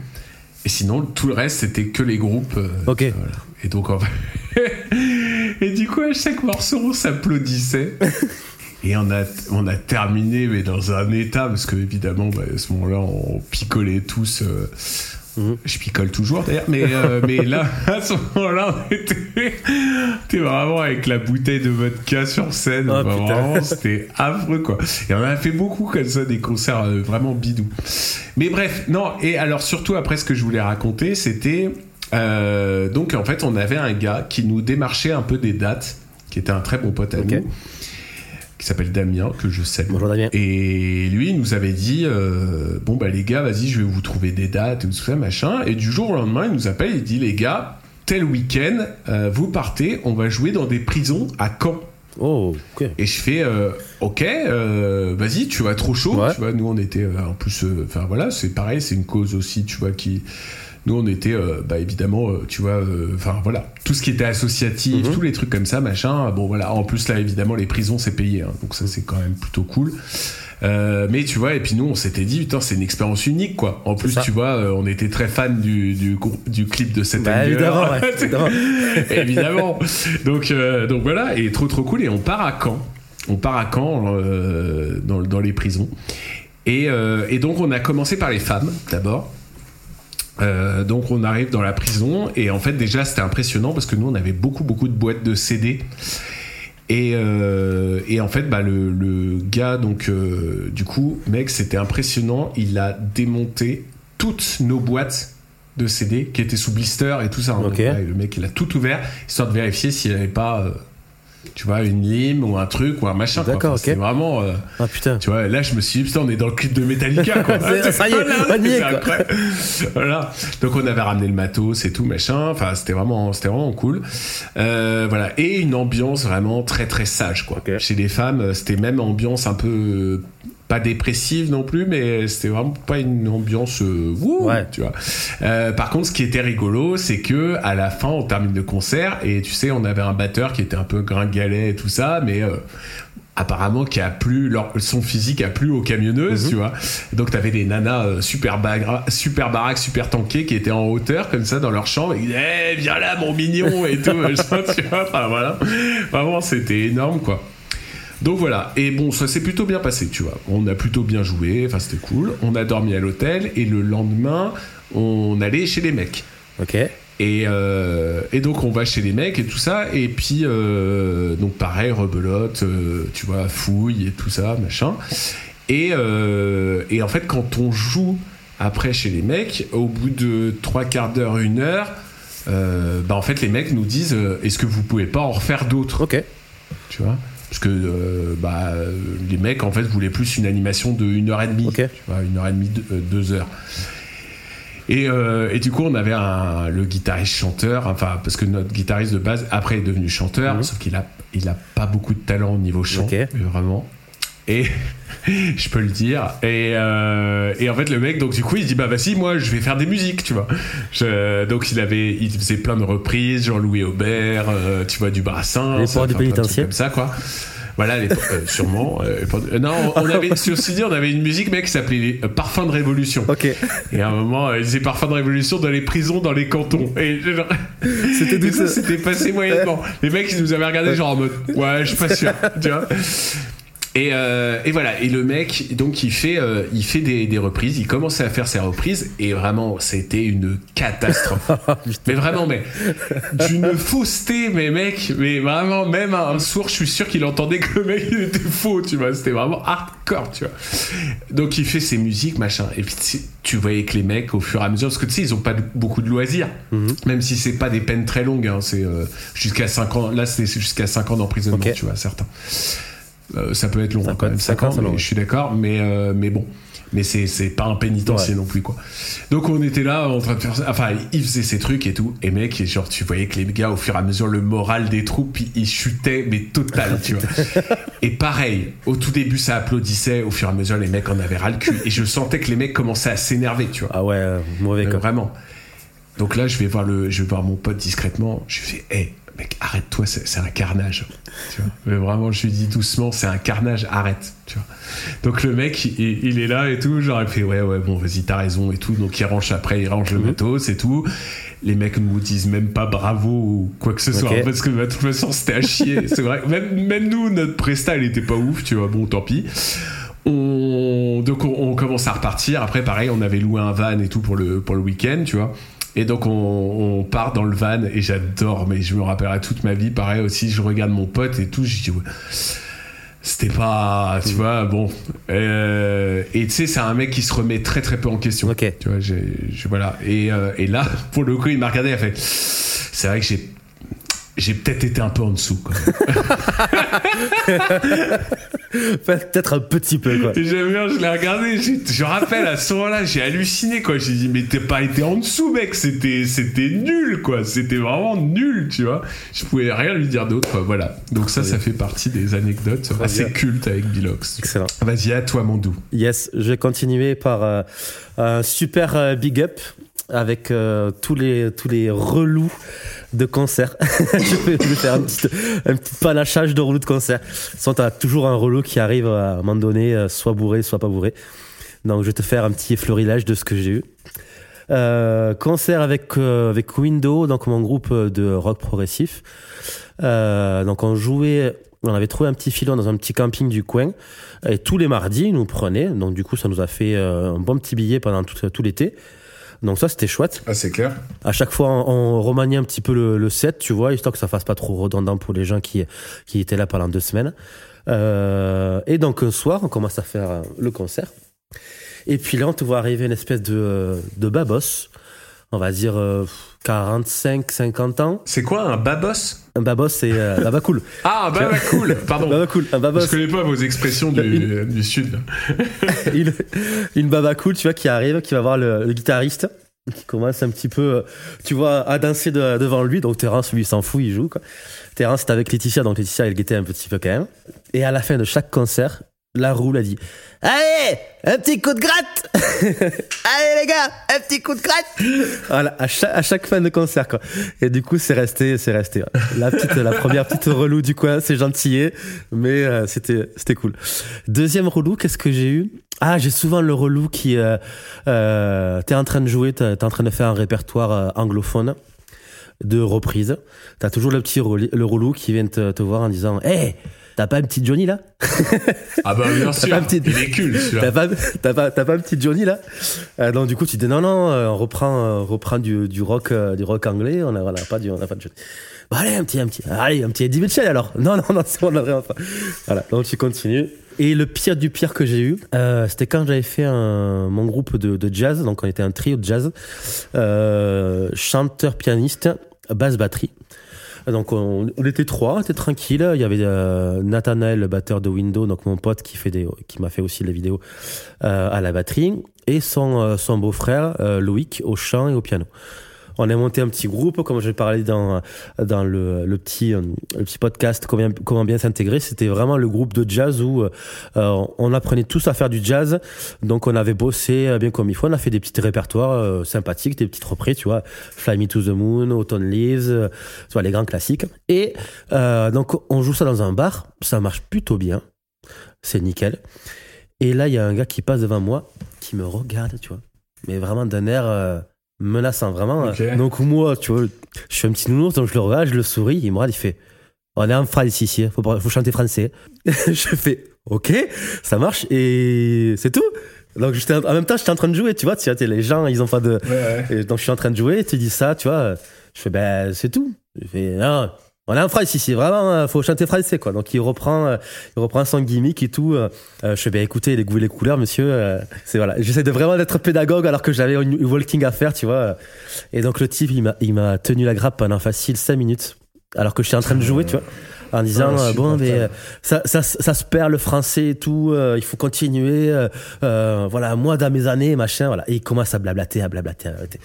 C: et sinon tout le reste c'était que les groupes.
B: Ok.
C: voilà. Et donc en fait, et du coup à chaque morceau on s'applaudissait. Et on a, on a terminé, mais dans un état, parce que évidemment, bah, à ce moment-là, on picolait tous. euh,
B: Mhm.
C: Je picole toujours d'ailleurs, mais, euh, mais là, à ce moment-là, on était, vraiment avec la bouteille de vodka sur scène.
B: Oh,
C: Bah,
B: putain.
C: vraiment, c'était affreux, quoi. Et on a fait beaucoup comme ça, des concerts euh, vraiment bidous. Mais bref, non, et alors surtout après, ce que je voulais raconter, c'était. Euh, donc en fait, on avait un gars qui nous démarchait un peu des dates, qui était un très bon pote à nous qui s'appelle Damien, que je salue.
B: Bonjour Damien.
C: Et lui, il nous avait dit euh, Bon, bah les gars, vas-y, je vais vous trouver des dates et tout ça, machin. Et du jour au lendemain, il nous appelle, il dit Les gars, tel week-end, euh, vous partez, on va jouer dans des prisons à Caen.
B: Oh, ok.
C: Et je fais, euh, ok, euh, vas-y, tu vas trop chaud.
B: Ouais.
C: Tu vois, nous on était, euh, en plus, enfin voilà, c'est pareil, c'est une cause aussi, tu vois, qui. Nous on était, euh, bah évidemment, euh, tu vois, euh, enfin voilà, tout ce qui était associatif,
B: Mhm.
C: tous les trucs comme ça, machin. Bon voilà, en plus là évidemment les prisons c'est payé, hein, donc ça c'est quand même plutôt cool. Euh, mais tu vois, et puis nous on s'était dit, putain, c'est une expérience unique quoi. En plus, tu vois, euh, on était très fan du, du, clip de cette
B: Bah, évidemment, ouais, évidemment.
C: évidemment. Donc, euh, donc voilà, et trop trop cool. Et on part à Caen. On part à Caen dans, dans les prisons. Et, et donc on a commencé par les femmes d'abord. Euh, donc on arrive dans la prison et en fait déjà c'était impressionnant parce que nous on avait beaucoup beaucoup de boîtes de CD et, euh, et en fait bah, le, le gars donc euh, du coup mec c'était impressionnant il a démonté toutes nos boîtes de CD qui étaient sous blister et tout ça. hein. Donc, le mec il a tout ouvert histoire de vérifier s'il n'y avait pas tu vois une lime ou un truc ou un machin.
B: D'accord, ok.
C: C'était vraiment euh,
B: Ah putain.
C: tu vois, là, je me suis dit, putain, on est dans le clip de Metallica, quoi.
B: C'est- ça y est,
C: Voilà,
B: est,
C: c'est
B: quoi.
C: Voilà. Donc, on avait ramené le matos et tout, machin. Enfin, c'était vraiment, c'était vraiment cool. Euh, voilà. Et une ambiance vraiment très, très sage, quoi. Chez les femmes, euh, c'était même ambiance un peu, pas dépressive non plus, mais c'était vraiment pas une ambiance, euh, wouh,
B: Ouais.
C: tu vois. Euh, par contre, ce qui était rigolo, c'est que à la fin, on termine le concert et tu sais, on avait un batteur qui était un peu gringalet et tout ça, mais euh, apparemment qui a plu leur, son physique a plu aux camionneuses tu vois. Donc t'avais des nanas super bagra- super baraques super tankées qui étaient en hauteur comme ça dans leur chambre. Et ils disaient Eh, viens là mon mignon et tout tu vois. Enfin voilà. Vraiment c'était énorme quoi donc voilà, et bon, ça s'est plutôt bien passé, tu vois. On a plutôt bien joué, enfin c'était cool. On a dormi à l'hôtel et le lendemain, on allait chez les mecs.
B: Ok.
C: Et, euh, et donc on va chez les mecs et tout ça, et puis euh, donc pareil, rebelote, euh, tu vois, fouille et tout ça, machin. Et, et en fait, quand on joue après chez les mecs, au bout de trois quarts d'heure, une heure, bah en fait les mecs nous disent est-ce que vous pouvez pas en refaire d'autres?
B: Ok.
C: tu vois? Parce que euh, bah, les mecs en fait voulaient plus une animation de une heure et demie
B: Ok.
C: tu vois une heure et demie deux, euh, deux heures et, euh, et du coup on avait un, le guitariste chanteur enfin parce que notre guitariste de base après est devenu chanteur
B: Mhm.
C: sauf qu'il a il a pas beaucoup de talent au niveau chant vraiment et je peux le dire et, euh, et en fait le mec donc du coup il dit bah vas-y moi je vais faire des musiques tu vois Je- donc il avait il faisait plein de reprises Jean-Louis Aubert euh, tu vois du Brassin
B: Les ports du pénitencier.
C: comme ça quoi voilà les, euh, sûrement euh, non on avait ceci dit on avait une musique mec qui s'appelait euh, Parfum de Révolution
B: Ok.
C: et à un moment euh, il disait Parfum de Révolution dans les prisons dans les cantons et
B: C'était
C: ça,
B: ça
C: c'était passé moyennement. Les mecs, ils nous avaient regardé genre en mode, ouais, je suis pas sûr, tu vois. Et, euh, et voilà. Et le mec, donc, il fait, euh, il fait des, des reprises. Il commençait à faire ses reprises et vraiment, c'était une catastrophe. mais vraiment, mais d'une fausseté, mais mec, mais vraiment, même un sourd, je suis sûr qu'il entendait que le mec il était faux, tu vois. C'était vraiment hardcore, tu vois. Donc, il fait ses musiques, machin. Et puis, tu voyais que les mecs, au fur et à mesure, parce que tu sais, ils ont pas beaucoup de loisirs. Même si c'est pas des peines très longues, hein, c'est euh, jusqu'à 5 ans. Là, c'est jusqu'à 5 ans d'emprisonnement, tu vois, certains. Euh, ça peut être long
B: Ça
C: hein, quand même,
B: cinq
C: 5
B: ans,
C: je suis d'accord, mais, euh, mais bon. Mais c'est, c'est pas un pénitencier
B: Ouais.
C: non plus, quoi. Donc on était là en train de faire ça. Enfin, il faisait ses trucs et tout. Et mec, et genre, tu voyais que les gars, au fur et à mesure, le moral des troupes, il, il chutait, mais total, tu vois. Et pareil, au tout début, ça applaudissait. Au fur et à mesure, les mecs en avaient ras le cul. Et je sentais que les mecs commençaient à s'énerver, tu vois.
B: Ah ouais, euh, mauvais quoi.
C: vraiment. Donc là, je vais voir le, je vais voir mon pote discrètement. Je lui fais, hé, mec, arrête-toi, c'est un carnage. Tu vois. Mais vraiment, je lui dis doucement, c'est un carnage, arrête. Tu vois. Donc le mec, il, il est là et tout. Genre, il fait, ouais, ouais, bon, vas-y, t'as raison et tout. Donc il range après, il range le
B: Mhm.
C: matos et tout. Les mecs nous disent même pas bravo ou quoi que ce soit.
B: Ok.
C: Parce que bah, de toute façon, c'était à chier. c'est vrai. Même, même nous, notre presta, elle était pas ouf. Tu vois, bon, tant pis. On, donc on, on commence à repartir. Après, pareil, on avait loué un van et tout pour le, pour le week-end, tu vois. Et donc on, on part dans le van et j'adore, mais je me rappellerai toute ma vie. Pareil aussi, je regarde mon pote et tout, je dis ouais, c'était pas, tu vois, bon. Euh, et tu sais, c'est un mec qui se remet très très peu en question.
B: Ok.
C: Tu vois, j'ai- voilà. Et, euh, et là, pour le coup, il m'a regardé, il a fait, c'est vrai que j'ai j'ai peut-être été un peu en dessous.
B: Peut-être un petit peu, quoi.
C: J'aime bien, je l'ai regardé, je rappelle à ce moment-là, j'ai halluciné quoi. J'ai dit, mais t'es pas été en dessous, mec, c'était, c'était nul quoi. C'était vraiment nul, tu vois. Je pouvais rien lui dire d'autre, voilà. Donc ça, ça fait partie des anecdotes assez cultes avec Bilox.
B: Excellent.
C: Vas-y, à toi, mon doux.
B: Yes, je vais continuer par euh, un super euh, big up avec euh, tous les tous les relous de concert. je, vais, faire un petit, panachage de relous de concert. Soit t'as toujours un relou qui arrive à un moment donné, euh, soit bourré, soit pas bourré. Donc je vais te faire un petit fleurilage de ce que j'ai eu. Euh, concert avec avec Window, donc mon groupe de rock progressif. Donc on jouait, on avait trouvé un petit filon dans un petit camping du coin. Et tous les mardis, ils nous prenaient. Donc du coup, ça nous a fait un bon petit billet pendant tout l'été. Donc ça, c'était chouette.
C: Ah, c'est clair.
B: À chaque fois, on, on remaniait un petit peu le, le set, tu vois, histoire que ça fasse pas trop redondant pour les gens qui, qui étaient là pendant deux semaines. Euh, et donc un soir, on commence à faire euh, le concert. Et puis là, on te voit arriver une espèce de, euh, de babos. On va dire euh, 45, 50 ans.
C: C'est quoi un babos?
B: Un babos, c'est euh, baba cool.
C: Ah, bah, cool, pardon.
B: Baba cool. Un babos.
C: Je connais pas vos expressions du, du sud.
B: une, une baba cool, tu vois, qui arrive, qui va voir le, le guitariste, qui commence un petit peu, euh, tu vois, à danser de- devant lui. Donc Terence, lui, il s'en fout, il joue, quoi. Terence, c'était avec Laetitia, donc Laetitia, elle guettait un petit peu quand même. Et à la fin de chaque concert, la roue a dit Allez, un petit coup de gratte Allez les gars, un petit coup de gratte Voilà, à chaque, à chaque fin de concert, quoi. Et du coup, c'est resté, c'est resté. La petite, la première petite relou du coin, c'est gentillé, mais euh, c'était, c'était cool. Deuxième relou, qu'est-ce que j'ai eu? Ah, j'ai souvent le relou qui, euh, euh, t'es en train de jouer, t'es en train de faire un répertoire euh, anglophone de reprise. T'as toujours le petit reli- le relou qui vient te, te voir en disant, hé, t'as pas un petit Johnny là?
C: Ah, bah, bien sûr.
B: pas un petit-
C: Il est.
B: T'as pas, t'as pas, t'as pas un petit Johnny là? Euh, Donc du coup tu dis non non, euh, on reprend, euh, on reprend du, du rock, du rock anglais. On a, voilà, pas du, on a pas de Johnny. Allez un petit, un petit, allez un petit Eddie Mitchell alors. Non non non, c'est bon, on a vraiment pas. Voilà, donc tu continues. Et le pire du pire que j'ai eu, euh, c'était quand j'avais fait un, mon groupe de, de jazz. Donc on était un trio de jazz, euh, chanteur, pianiste, basse batterie. Donc on, on était trois, on était tranquille. Il y avait euh, Nathanael, le batteur de Windows, donc mon pote qui fait des, qui m'a fait aussi les vidéos euh, à la batterie, et son euh, son beau-frère euh, Loïc au chant et au piano. On a monté un petit groupe, comme je parlais dans dans le, le petit euh, le petit podcast comment comment bien s'intégrer. C'était vraiment le groupe de jazz où euh, on apprenait tous à faire du jazz. Donc on avait bossé euh, bien comme il faut. On a fait des petits répertoires sympathiques, des petites reprises, tu vois, Fly Me to the Moon, Autumn Leaves, tu vois les grands classiques. Et donc on joue ça dans un bar, ça marche plutôt bien, c'est nickel. Et là il y a un gars qui passe devant moi, qui me regarde, tu vois, mais vraiment d'un air menaçant, vraiment. Donc moi, tu vois, je suis un petit nounours, donc je le regarde, je le souris, il me regarde, il fait, on est en France ici, faut, faut chanter français. je fais, ok, ça marche, et c'est tout. Donc j'étais en même temps, j'étais en train de jouer, tu vois, tu vois, les gens, ils ont pas de,
C: Ouais, ouais.
B: et donc je suis en train de jouer, tu dis ça, tu vois. Je fais ben c'est tout. Je fais non, on est en France ici, vraiment, euh, faut chanter français quoi. Donc il reprend, euh, il reprend son gimmick et tout. euh, euh, je fais ben écoutez les goûts et les couleurs, monsieur. c'est voilà. J'essaie de vraiment d'être pédagogue alors que j'avais une walking à faire, tu vois. Et donc le type il m'a, il m'a tenu la grappe pendant facile 5 minutes alors que j'étais en train de jouer, tu vois. En disant
C: Ah,
B: bon mais euh, ça, ça, ça se perd le français et tout, il faut continuer. euh, voilà, moi dans mes années, machin, voilà. Et il commence à blablater, à blablater, à blablater.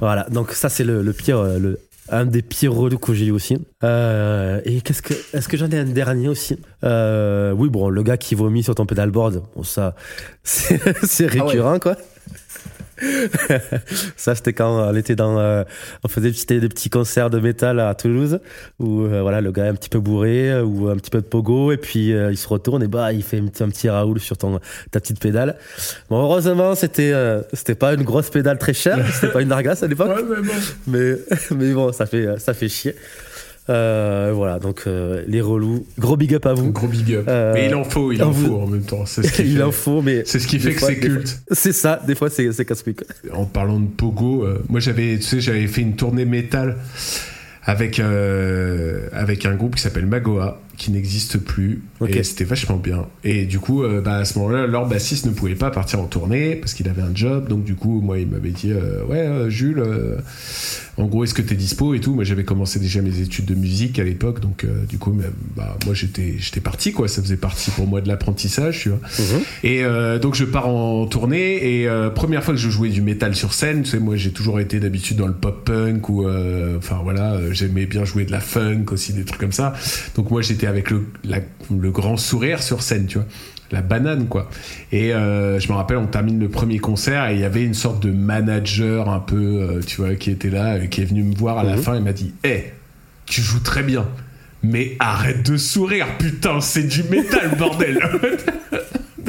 B: Voilà, donc ça c'est le, le pire, le, un des pires relous que j'ai eu aussi. Euh, et qu'est-ce que, est-ce que j'en ai un dernier aussi? Euh, Oui, bon, le gars qui vomit sur ton pedalboard, bon ça, c'est, c'est récurrent quoi. ça c'était quand on était dans, euh, on faisait des petits, des petits concerts de métal à Toulouse où euh, voilà le gars est un petit peu bourré euh, ou un petit peu de pogo et puis euh, il se retourne et bah il fait un petit, un petit Raoul sur ton ta petite pédale. Bon heureusement c'était euh, c'était pas une grosse pédale très chère, c'était pas une Nargas à l'époque
C: Ouais, mais bon.
B: mais mais bon ça fait ça fait chier euh, voilà donc euh, les relous gros big up à vous
C: Gros big up.
B: Euh,
C: mais il en faut, il en
B: vous-
C: faut en même temps. C'est ce qui
B: il
C: fait,
B: en faut mais
C: c'est ce qui fait que c'est culte.
B: c'est ça des fois c'est quoi.
C: En parlant de pogo, euh, moi j'avais, tu sais, j'avais fait une tournée métal avec euh, avec un groupe qui s'appelle Magoa, qui n'existe plus.
B: Ok.
C: Et c'était vachement bien. Et du coup, euh, bah, à ce moment-là, leur bassiste ne pouvait pas partir en tournée parce qu'il avait un job. Donc du coup, moi, il m'avait dit, euh, ouais, euh, Jules, euh, en gros, est-ce que t'es dispo et tout? Moi, j'avais commencé déjà mes études de musique à l'époque. Donc euh, du coup, bah, moi, j'étais, j'étais parti, quoi. Ça faisait partie pour moi de l'apprentissage, tu vois.
B: Mhm.
C: Et euh, donc je pars en tournée et euh, première fois que je jouais du métal sur scène, tu sais moi j'ai toujours été d'habitude dans le pop punk ou euh, enfin voilà euh, j'aimais bien jouer de la funk aussi des trucs comme ça. Donc moi j'étais avec le, la- le grand sourire sur scène tu vois la banane quoi. Et euh, je me rappelle on termine le premier concert et il y avait une sorte de manager un peu euh, tu vois qui était là et qui est venu me voir à la
B: Mhm.
C: fin et m'a dit hé tu joues très bien. Mais arrête de sourire, putain, c'est du métal, bordel!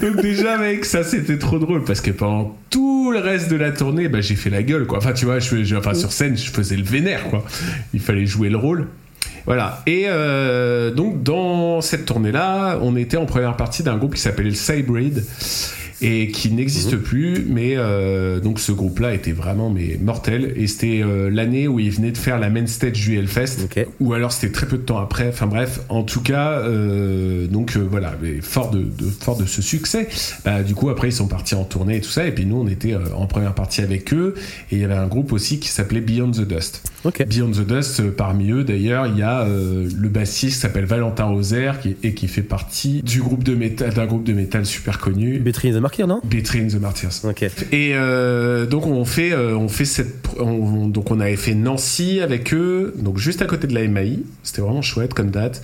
C: Donc déjà mec ça c'était trop drôle parce que pendant tout le reste de la tournée bah, j'ai fait la gueule quoi enfin tu vois je, je- enfin sur scène je faisais le vénère quoi il fallait jouer le rôle voilà. Et euh, donc dans cette tournée là on était en première partie d'un groupe qui s'appelait le Cybrid et qui n'existe plus mais euh, donc ce groupe là était vraiment mais mortel et c'était euh, l'année où ils venaient de faire la main stage du Hellfest
B: Ok.
C: ou alors c'était très peu de temps après. Enfin bref, en tout cas, euh, donc euh, voilà, mais fort de, de- fort de ce succès, bah, du coup après ils sont partis en tournée et tout ça, et puis nous on était euh, en première partie avec eux, et il y avait un groupe aussi qui s'appelait Beyond the Dust.
B: Ok.
C: Beyond the Dust, euh, parmi eux d'ailleurs, il y a euh, le bassiste qui s'appelle Valentin Roser qui, et qui fait partie du groupe de métal, d'un groupe de métal super connu,
B: Non?
C: Between the Martyrs.
B: Ok.
C: Et euh, donc on fait, euh, on fait cette, on- donc on avait fait Nancy avec eux, donc juste à côté de la MAI. C'était vraiment chouette comme date.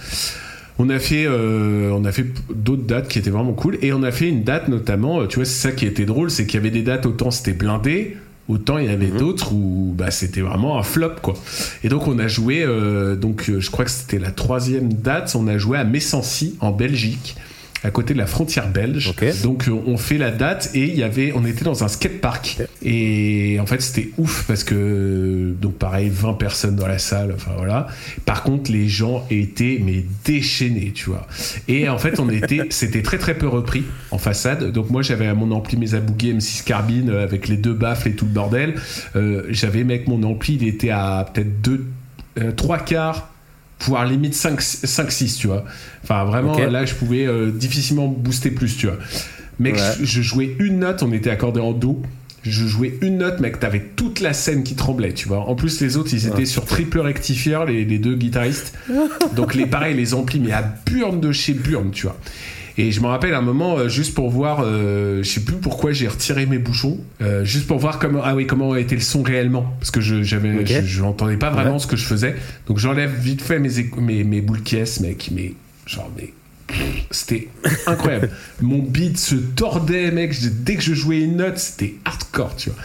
C: On a fait, euh, on a fait d'autres dates qui étaient vraiment cool, et on a fait une date notamment. Tu vois, c'est ça qui était drôle, c'est qu'il y avait des dates autant c'était blindé. Autant il y avait d'autres où bah, c'était vraiment un flop quoi. Et donc on a joué, euh, donc je crois que c'était la troisième date, on a joué à Messancy en Belgique, à côté de la frontière belge. Donc euh, on fait la date et il y avait, on était dans un skatepark et en fait c'était ouf parce que donc pareil 20 personnes dans la salle, enfin voilà. Par contre les gens étaient mais déchaînés, tu vois. Et en fait on était, c'était très très peu repris en façade. Donc moi j'avais à mon ampli mes abougués M6 carbine euh, avec les deux baffles et tout le bordel. Euh, j'avais mec mon ampli il était à peut-être deux, euh, trois quarts voire limite 5-6, tu vois. Enfin, vraiment, là, je pouvais euh, difficilement booster plus, tu vois. Mec,
B: Ouais.
C: je, je jouais une note, on était accordé en do. Je jouais une note, mec, t'avais toute la scène qui tremblait, tu vois. En plus, les autres, ils étaient sur triple rectifieur, les, les deux guitaristes. Donc, les pareils, les amplis, mais à burne de chez burne, tu vois. Et je me rappelle un moment, euh, juste pour voir, euh, je sais plus pourquoi j'ai retiré mes bouchons, euh, juste pour voir comment, ah oui, comment était le son réellement, parce que je j'avais, je, n'entendais pas vraiment
B: Ouais.
C: ce que je faisais. Donc j'enlève vite fait mes mes, mes boules caisses, mec, mais genre mais c'était incroyable. Mon beat se tordait, mec. Dès que je jouais une note, c'était hardcore, tu vois.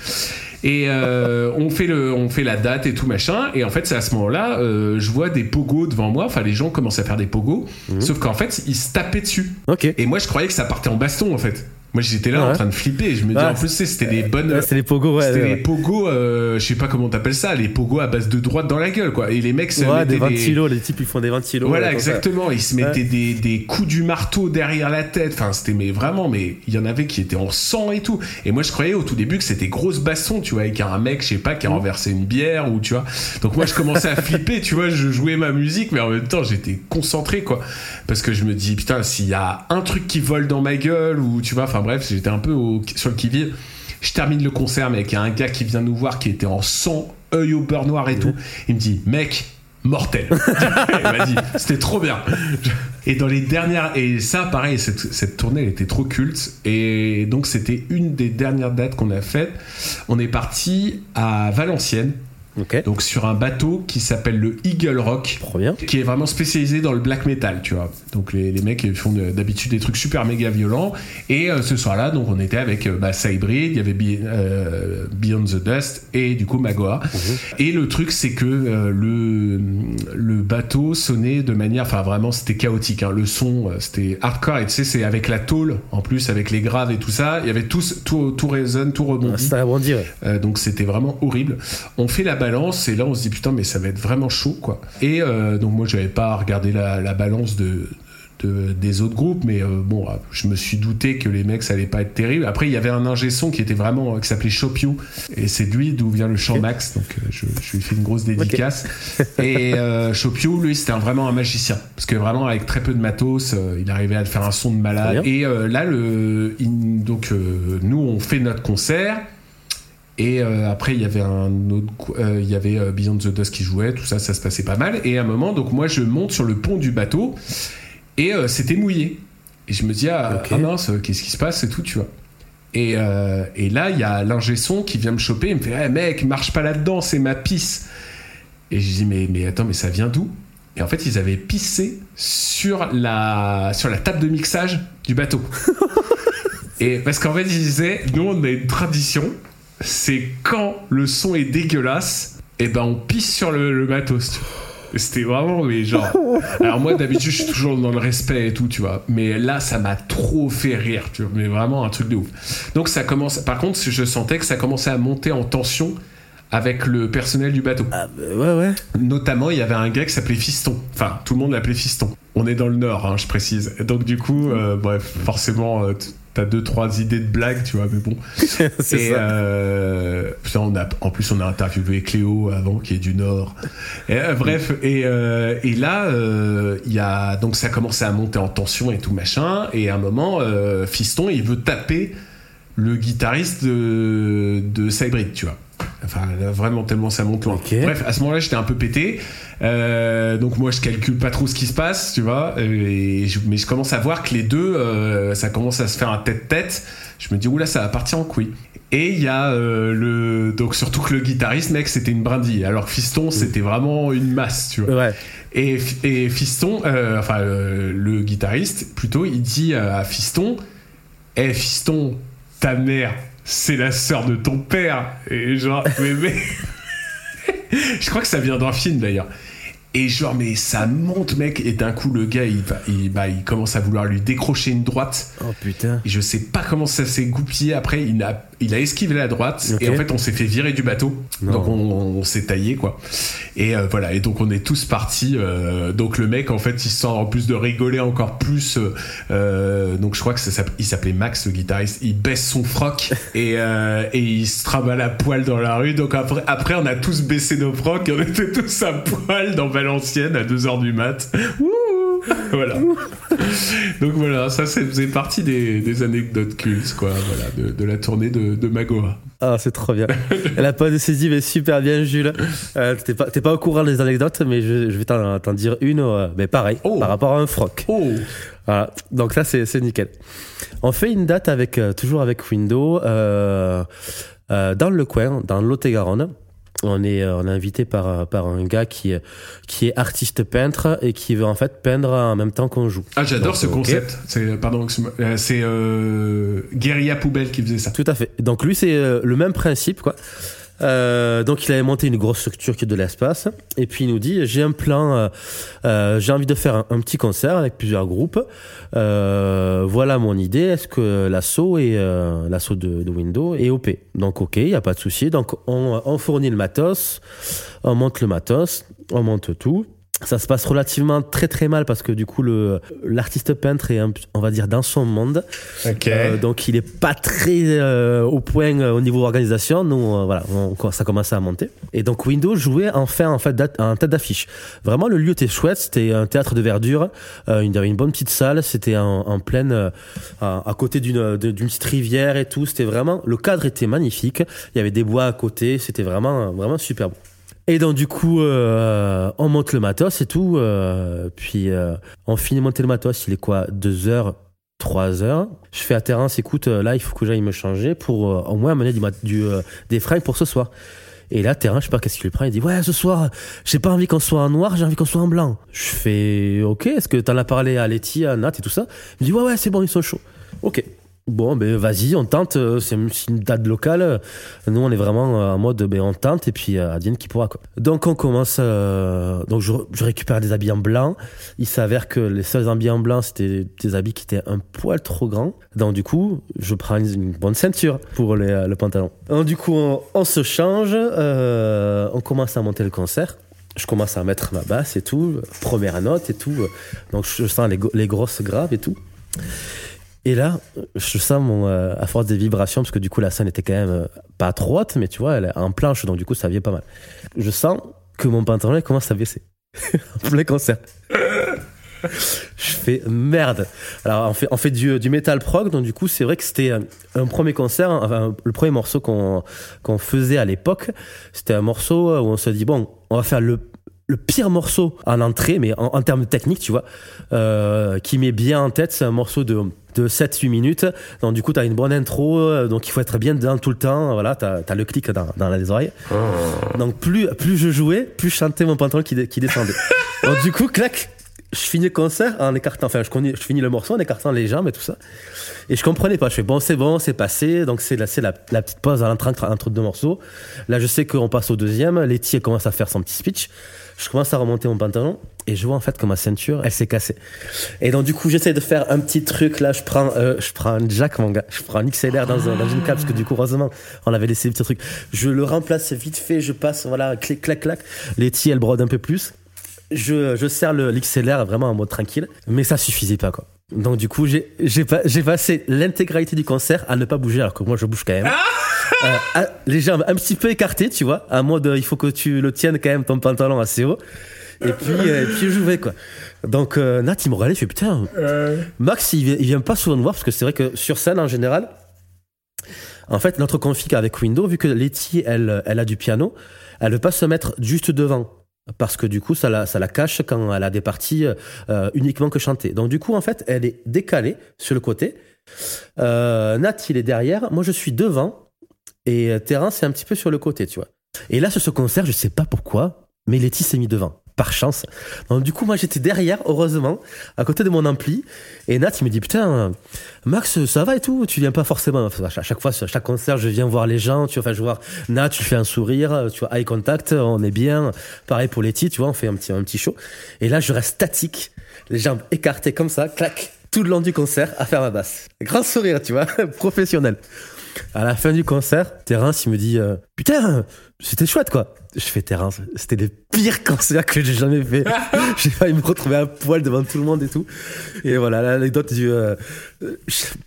C: Et euh, on fait le, on fait la date et tout machin. Et en fait, c'est à ce moment-là, euh, je vois des pogos devant moi. Enfin, les gens commencent à faire des pogos. Sauf qu'en fait, ils se tapaient dessus.
B: Ok.
C: Et moi, je croyais que ça partait en baston, en fait. Moi, j'étais là
B: Ouais.
C: en train de flipper. Je me dis,
B: Ouais.
C: en plus, c'était des bonnes.
B: Ouais, c'est les pogos, ouais.
C: c'était les pogos, euh, je sais pas comment t'appelles ça, les pogos à base de droite dans la gueule, quoi. Et les mecs se
B: Ouais, des
C: mettaient
B: 20 kilos, les types ils font des 20 kilos.
C: voilà,
B: ça.
C: exactement. Ils se mettaient des, des coups du marteau derrière la tête. Enfin, c'était mais vraiment, mais il y en avait qui étaient en sang et tout. Et moi, je croyais au tout début que c'était grosse baston, tu vois, avec un mec, je sais pas,
B: Mm.
C: qui a renversé une bière ou tu vois. Donc moi, je commençais à flipper, tu vois. Je jouais ma musique, mais en même temps, j'étais concentré, quoi, parce que je me dis putain, s'il y a un truc qui vole dans ma gueule ou tu vois, enfin bref, j'étais un peu au- sur le qui-vive. Je termine le concert, mec. Il y a un gars qui vient nous voir qui était en sang, œil au beurre noir et tout. Il me dit, mec, mortel. Il m'a dit, c'était trop bien. Et dans les dernières, et ça, pareil, cette, cette tournée, elle était trop culte. Et donc, c'était une des dernières dates qu'on a faites. On est parti à Valenciennes, Donc sur un bateau qui s'appelle le Eagle Rock qui est vraiment spécialisé dans le black metal, tu vois. Donc les, les mecs ils font de- d'habitude des trucs super méga violents. Et euh, ce soir-là, donc on était avec euh, bah, Cybrid, il y avait Be- euh, Beyond the Dust et du coup Magoa. Et le truc c'est que euh, le le bateau sonnait de manière, enfin vraiment c'était chaotique. hein. Le son c'était hardcore et tu sais c'est avec la tôle en plus avec les graves et tout ça. Il y avait tout tout tout résonne, tout rebondit.
B: Ça a rebondi, ouais.
C: Euh, donc c'était vraiment horrible. On fait la balance et là on se dit putain mais ça va être vraiment chaud quoi. Et euh, donc moi j'avais pas regardé la, la balance de, de- des autres groupes, mais euh, bon, euh, je me suis douté que les mecs, ça allait pas être terrible. Après, il y avait un ingé son qui était vraiment, euh, qui s'appelait Chopiou, et c'est de lui d'où vient le chant. Max, donc je, je lui fais une grosse dédicace. et euh, Chopiou, lui, c'était vraiment un magicien, parce que vraiment, avec très peu de matos, il arrivait à faire un son de malade. Et là, le, il- donc, nous, on fait notre concert. Et euh, après, il y avait un autre, euh, il y avait euh, Beyond the Dust qui jouait, tout ça, ça se passait pas mal. Et à un moment, donc moi, je monte sur le pont du bateau et euh, c'était mouillé. Et je me dis, ah,
B: Ok.
C: ah mince, qu'est-ce qui se passe et tout, tu vois. Et, et là, il y a l'ingé son qui vient me choper, il me fait, Eh, mec, marche pas là-dedans, c'est ma pisse. Et je dis, mais, mais attends, mais ça vient d'où? Et en fait, ils avaient pissé sur la, sur la table de mixage du bateau. Et parce qu'en fait, ils disaient, nous, on a une tradition, c'est quand le son est dégueulasse, et ben on pisse sur le, le matos. C'était vraiment, mais genre. Alors moi, d'habitude, je suis toujours dans le respect et tout, tu vois. Mais là, ça m'a trop fait rire, tu vois. Mais vraiment un truc de ouf. Donc ça commence. Par contre, je sentais que ça commençait à monter en tension avec le personnel du bateau.
B: Ah, bah, ouais, ouais.
C: Notamment, il y avait un gars qui s'appelait Fiston. Enfin, tout le monde l'appelait Fiston. On est dans le Nord, hein, je précise. Donc, du coup, euh, bref, forcément, euh, t'as deux, trois idées de blagues, tu vois, mais bon.
B: c'est ça.
C: euh, putain, on a, en plus, on a interviewé Cléo avant, qui est du Nord. Et, euh, bref, et, euh, et là, il y a donc ça commençait à monter en tension et tout machin. Et à un moment, Fiston, il veut taper le guitariste de, de Cybrid, tu vois. Enfin, là, vraiment tellement ça monte loin. Bref, à ce moment-là, j'étais un peu pété. Euh, donc moi, je calcule pas trop ce qui se passe, tu vois. Et je- mais je commence à voir que les deux, euh, ça commence à se faire un tête-tête. Je me dis, oula, ça va partir en couille. Et il y a euh, le. Donc surtout que le guitariste, mec, c'était une brindille. Alors que Fiston, c'était vraiment une masse, tu vois.
B: Ouais.
C: Et, et Fiston, enfin le guitariste, plutôt, il dit à Fiston Eh Fiston, ta mère, c'est la sœur de ton père. Et genre, mais, mais- je crois que ça vient d'un film d'ailleurs. Et genre, mais ça monte, mec. Et d'un coup, le gars, il, va- il, bah, il commence à vouloir lui décrocher une droite.
B: Oh putain.
C: Et je sais pas comment ça s'est goupillé. Après, il a, il a esquivé la droite. Et en fait, on s'est fait virer du bateau.
B: Non.
C: Donc, on, on s'est taillé, quoi. Et euh, voilà. Et donc, on est tous partis. euh, donc, le mec, en fait, il se sent en plus de rigoler encore plus. euh, euh, donc, je crois que ça il s'appelait Max, le guitariste. Il baisse son froc et, euh, et il se trimballe à poil dans la rue. Donc, après, après, on a tous baissé nos frocs et on était tous à poil dans Valenciennes à 2h du mat. Voilà. Donc voilà, ça, ça faisait partie des, des anecdotes cultes, quoi, voilà, de, de la tournée de, de Magoa.
B: Ah, c'est trop bien. La pause décisive est super bien, Jules. Euh, t'es pas, pas au courant des anecdotes, mais je, je vais t'en, dire une, euh, mais pareil,
C: Oh.
B: par rapport à un froc.
C: Oh
B: Voilà. Donc là, c'est, nickel. On fait une date avec, euh, toujours avec Windows, euh, dans le coin, dans Lot-et-Garonne. On est, euh, on est invité par, euh, par un gars qui, est- qui est artiste peintre et qui veut en fait peindre en même temps qu'on joue.
C: Ah, j'adore ce
B: ok.
C: concept. C'est, pardon. Euh, c'est euh, Guérilla Poubelle qui faisait ça.
B: Tout à fait. Donc lui, c'est euh, le même principe, quoi. Euh, donc il avait monté une grosse structure qui est de l'espace. Et puis il nous dit j'ai un plan euh, euh, j'ai envie de faire un, petit concert avec plusieurs groupes. Voilà mon idée. Est-ce que l'assaut euh, l'assaut de, Windows est OP donc ok il y a pas de souci. Donc on, on fournit le matos on monte le matos on monte tout ça se passe relativement très très mal parce que du coup le l'artiste peintre est on va dire dans son monde
C: Ok.
B: euh, donc il est pas très euh, au point euh, au niveau organisation. Nous, voilà, on- ça commençait à monter. Et donc Windows jouait enfin en fait en tête d'affiche. Vraiment, le lieu était chouette. C'était un théâtre de verdure. Il y avait une bonne petite salle. C'était en, en pleine, à, à côté d'une d'une petite rivière et tout. C'était vraiment le cadre était magnifique. Il y avait des bois à côté. C'était vraiment vraiment super beau. Et donc du coup, euh, on monte le matos et tout. euh, puis euh, on finit de monter le matos. Il est quoi? Deux heures 3 heures. Je fais à Terence, écoute, là, il faut que j'aille me changer pour au moins amener du, du, des fringues pour ce soir. Et là, Terence, je sais pas qu'est-ce qu'il prend? Il dit, ouais, ce soir, j'ai pas envie qu'on soit en noir, j'ai envie qu'on soit en blanc. Je fais, ok, est-ce que t'en as parlé à Letty, à Nat et tout ça? Il me dit, ouais, ouais, c'est bon, ils sont chauds. Ok. Bon, ben vas-y, on tente. euh, C'est une date locale. Nous, on est vraiment euh, en mode, ben on tente et puis euh, advienne qui pourra quoi. Donc on commence. donc je, récupère des habits en blanc. Il s'avère que les seuls habits en blanc, c'était des habits qui étaient un poil trop grands. Donc du coup, je prends une, bonne ceinture pour le pantalon. Donc du coup, on, se change. on commence à monter le concert. je commence à mettre ma basse et tout, première note et tout. Donc je sens les, les grosses graves et tout. Et là, je sens mon, euh, à force des vibrations, parce que du coup la scène était quand même euh, pas haute, mais tu vois, elle est en planche, donc du coup ça vient pas mal. Je sens que mon pantalon il commence à baisser. en plein concert. je fais merde. Alors on fait, on fait du, du metal prog, donc du coup c'est vrai que c'était un, premier concert, enfin le premier morceau qu'on qu'on faisait à l'époque, c'était un morceau où on se dit bon, on va faire le le pire morceau en entrée, mais en, en termes techniques, tu vois, euh, qui met bien en tête, c'est un morceau de, de 7-8 minutes. Donc, du coup, tu as une bonne intro, euh, donc il faut être bien dedans tout le temps. Voilà, tu as, le clic dans, dans les oreilles. Donc, plus, plus je jouais, plus je chantais mon pantalon qui, qui descendait. donc, du coup, clac, je finis le concert en écartant, enfin, je, je, finis le morceau en écartant les jambes et tout ça. Et je comprenais pas. Je fais bon, c'est bon, c'est passé. Donc, c'est la, la, la petite pause à l'entrée entre deux morceaux. Là, je sais qu'on passe au deuxième. Letty, commence à faire son petit speech. Je commence à remonter mon pantalon et je vois en fait que ma ceinture, elle s'est cassée. Et donc, du coup, j'essaie de faire un petit truc. Là, je prends, euh, je prends un jack, mon gars. Je prends un XLR dans, un, dans une cape parce que du coup, heureusement, on avait laissé le petit truc. Je le remplace vite fait. Je passe, voilà, clic, clac, clac. Letty, elle brode un peu plus je, sers le l'XLR vraiment en mode tranquille, mais ça suffisait pas quoi. Donc du coup, j'ai j'ai passé l'intégralité du concert à ne pas bouger alors que moi je bouge quand même. Euh, à, les jambes un petit peu écartées, tu vois, à mode il faut que tu le tiennes quand même ton pantalon assez haut. Et puis, euh, et puis je jouais quoi. Donc euh, Nat il me regardait, il fait putain. Max il, il vient pas souvent me voir parce que c'est vrai que sur scène en général, en fait notre config avec Windows, vu que Letty elle elle a du piano, elle veut pas se mettre juste devant parce que du coup ça la, ça la cache quand elle a des parties euh, uniquement que chantées. Donc du coup en fait elle est décalée sur le côté. Euh, Nat il est derrière, moi je suis devant et Terence c'est un petit peu sur le côté, tu vois. Et là sur ce concert je sais pas pourquoi, mais Letty s'est mis devant par chance. Donc du coup moi j'étais derrière heureusement à côté de mon ampli. Et Nat il me dit putain Max ça va et tout tu viens pas forcément. À chaque fois sur chaque concert je viens voir les gens tu vois je vois Nat tu fais un sourire tu vois eye contact on est bien. Pareil pour titres tu vois on fait un petit un petit show. Et là je reste statique les jambes écartées comme ça clac tout le long du concert à faire ma basse. Grand sourire tu vois professionnel à la fin du concert, Terence, il me dit euh, Putain, c'était chouette quoi. Je fais Terence, c'était les pires concerts que j'ai jamais fait. j'ai failli me retrouver à poil devant tout le monde et tout. Et voilà, l'anecdote du euh,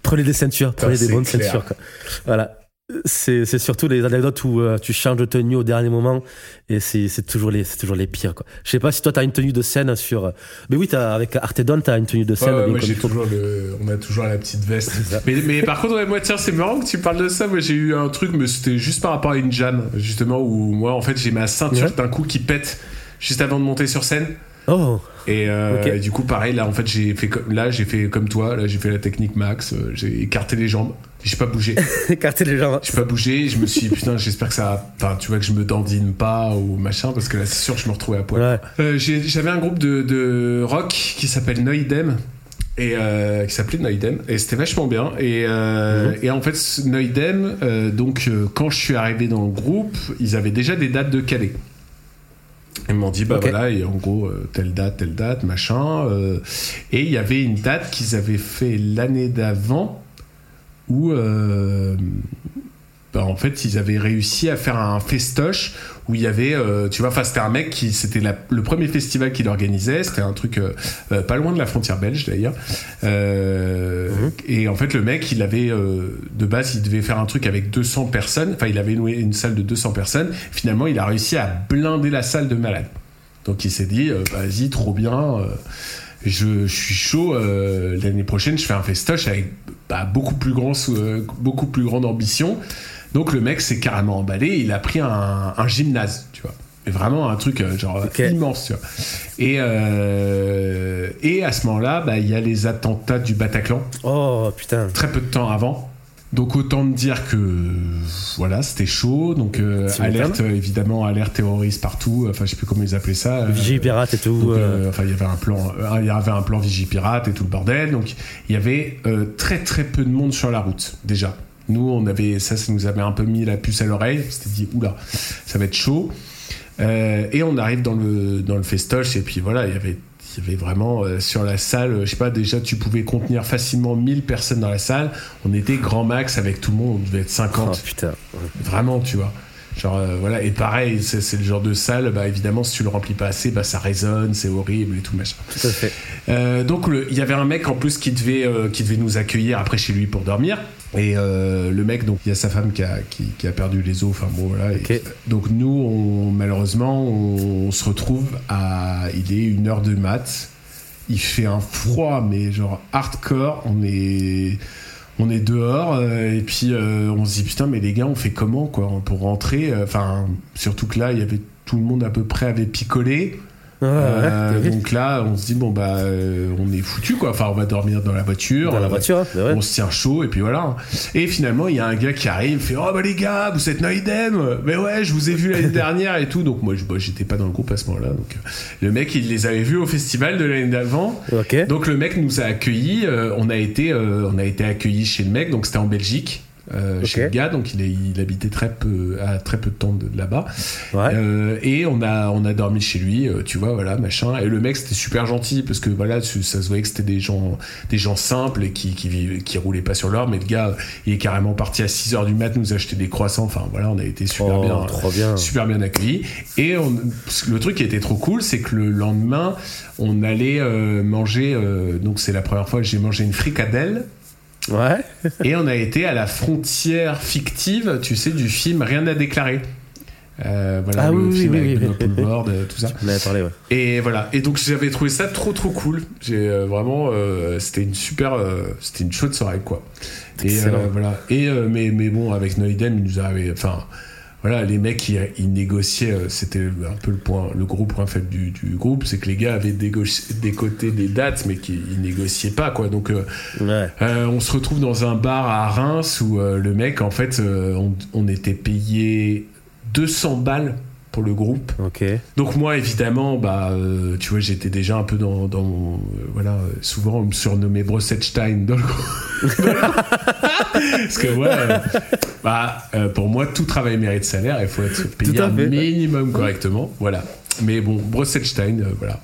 B: prenez des ceintures, prenez des bonnes clair. ceintures quoi. Voilà c'est surtout les anecdotes où euh, tu changes de tenue au dernier moment et c'est toujours les c'est toujours les pires quoi. Je sais pas si toi t'as une tenue de scène sur mais oui as, avec Artedon t'as une tenue de scène.
C: Ouais, ouais, moi, j'ai toujours le, on a toujours la petite veste. mais, mais par contre ouais, moi tiens c'est marrant que tu parles de ça. Moi j'ai eu un truc mais c'était juste par rapport à une jam justement où moi en fait j'ai ma ceinture d'un coup qui pète juste avant de monter sur scène.
B: Oh.
C: Et, euh, okay. et, du coup, pareil, là, en fait, j'ai fait comme, là, j'ai fait comme toi. Là, j'ai fait la technique max. Euh, j'ai écarté les jambes. J'ai pas bougé.
B: écarté les jambes.
C: J'ai pas bougé. Je me suis, dit, putain, j'espère que ça, enfin, tu vois, que je me dandine pas ou machin, parce que là, c'est sûr, je me retrouvais à poil.
B: Ouais.
C: Euh, J'avais un groupe de, de rock qui s'appelle Noidem et euh, qui s'appelait Noidem et c'était vachement bien et, euh,
B: Mhm.
C: mmh. et en fait Noidem donc quand je suis arrivé dans le groupe ils avaient déjà des dates de Calais ils m'ont dit bah voilà et en gros euh, telle date telle date machin euh, et il y avait une date qu'ils avaient fait l'année d'avant où euh, bah, en fait ils avaient réussi à faire un festoche où il y avait euh, tu vois enfin c'était un mec qui c'était le premier festival qu'il organisait. C'était un truc euh, euh, pas loin de la frontière belge d'ailleurs. Euh,
B: Mhm.
C: et en fait le mec il avait euh, de base il devait faire un truc avec 200 personnes. Enfin il avait loué une salle de 200 personnes. Finalement il a réussi à blinder la salle de malade. Donc il s'est dit euh, vas-y trop bien euh, je, je suis chaud euh, l'année prochaine je fais un festoche avec bah, beaucoup plus grand euh, beaucoup plus grande ambition. Donc le mec s'est carrément emballé il a pris un, un gymnase tu vois. Mais vraiment un truc euh, genre immense tu vois. Et et à ce moment-là bah, il y a les attentats du Bataclan.
B: Oh putain.
C: très peu de temps avant. Donc autant me dire que voilà, c'était chaud. Donc euh, alerte évidemment, alerte terroriste partout. Enfin, je sais plus comment ils appelaient ça. euh,
B: Vigie pirate et tout.
C: donc,
B: euh,
C: enfin, il y avait un plan, il y avait un plan Vigipirate et tout le bordel. Donc, il y avait très très peu de monde sur la route déjà. Nous, on avait ça, ça nous avait un peu mis la puce à l'oreille. On s'était dit, oula, ça va être chaud. Euh, et on arrive dans le dans le festoche et puis voilà, il y avait il y avait vraiment euh, sur la salle, euh, je sais pas, déjà tu pouvais contenir facilement 1000 personnes dans la salle. On était grand max avec tout le monde, on devait être
B: Oh
C: 50.
B: putain.
C: Vraiment, tu vois. Genre euh, voilà et pareil, c'est le genre de salle, bah évidemment si tu le remplis pas assez, bah ça résonne, c'est horrible et tout machin.
B: Tout à fait.
C: Euh, donc il y avait un mec en plus qui devait qui devait nous accueillir après chez lui pour dormir. Et euh, le mec donc il y a sa femme qui a qui, qui a perdu les os. Enfin bon voilà. Et- donc nous on, malheureusement on, on se retrouve à il est une heure de mat. Il fait un froid mais genre hardcore. On est on est dehors euh, et puis euh, on se dit putain mais les gars on fait comment quoi pour rentrer? Enfin surtout que là il y avait tout le monde à peu près avait picolé
B: Ouais,
C: euh,
B: ouais,
C: donc là, on se dit bon bah euh, on est foutu quoi. Enfin, on va dormir dans la voiture.
B: dans la voiture, hein, ouais.
C: On se tient chaud et puis voilà. Et finalement, il y a un gars qui arrive, il fait oh bah les gars, vous êtes Noidem. Mais ouais, je vous ai vu l'année dernière et tout. Donc moi, je- bah, j'étais pas dans le groupe à ce moment-là. Donc euh, le mec, il les avait vus au festival de l'année d'avant. Donc le mec nous a accueillis. euh, on a été, on a été accueillis chez le mec. Donc c'était en Belgique. Euh, chez le gars, donc il, est- il habitait très peu, à très peu de temps de, de là-bas.
B: Ouais.
C: Euh, et on a, on a dormi chez lui, euh, tu vois, voilà, machin. Et le mec, c'était super gentil parce que voilà, ça se voyait que c'était des gens, des gens simples et qui, qui, vivaient- qui roulaient pas sur l'or. Mais le gars, il est carrément parti à 6 heures du mat nous acheter des croissants. Enfin, voilà, on a été super
B: Oh,
C: bien. Super bien accueillis. Et on- le truc qui était trop cool, c'est que le lendemain, on allait euh, manger. donc, c'est la première fois que j'ai mangé une fricadelle.
B: Ouais.
C: Et on a été à la frontière fictive, tu sais, du film Rien à déclarer. Euh, voilà,
B: Ah
C: le
B: oui, oui,
C: film
B: oui,
C: avec
B: oui.
C: Benoît Poulvord, euh, tout ça.
B: On avait parlé, ouais.
C: Et voilà. Et donc j'avais trouvé ça trop trop cool. J'ai euh, vraiment, euh, c'était une super, euh, c'était une chaude soirée quoi. Et euh, voilà. Et mais mais bon, avec Noidem, il nous arrivait, enfin. Voilà, les mecs, ils, ils négociaient, euh, c'était un peu le point, le gros point faible du, du groupe, c'est que les gars avaient décoté des dates, mais qu'ils ils négociaient pas, quoi. Donc, euh,
B: Ouais.
C: euh, on se retrouve dans un bar à Reims où euh, le mec, en fait, on, on était payé 200 balles pour le groupe. Donc moi, évidemment, bah, euh, tu vois, j'étais déjà un peu dans, dans mon- euh, voilà, souvent on me surnommait Brossetstein dans le groupe. Parce que ouais, euh, bah, pour moi, tout travail mérite salaire. Il faut être payé un
B: fait.
C: minimum correctement. Voilà. Mais bon, Brossetstein, voilà.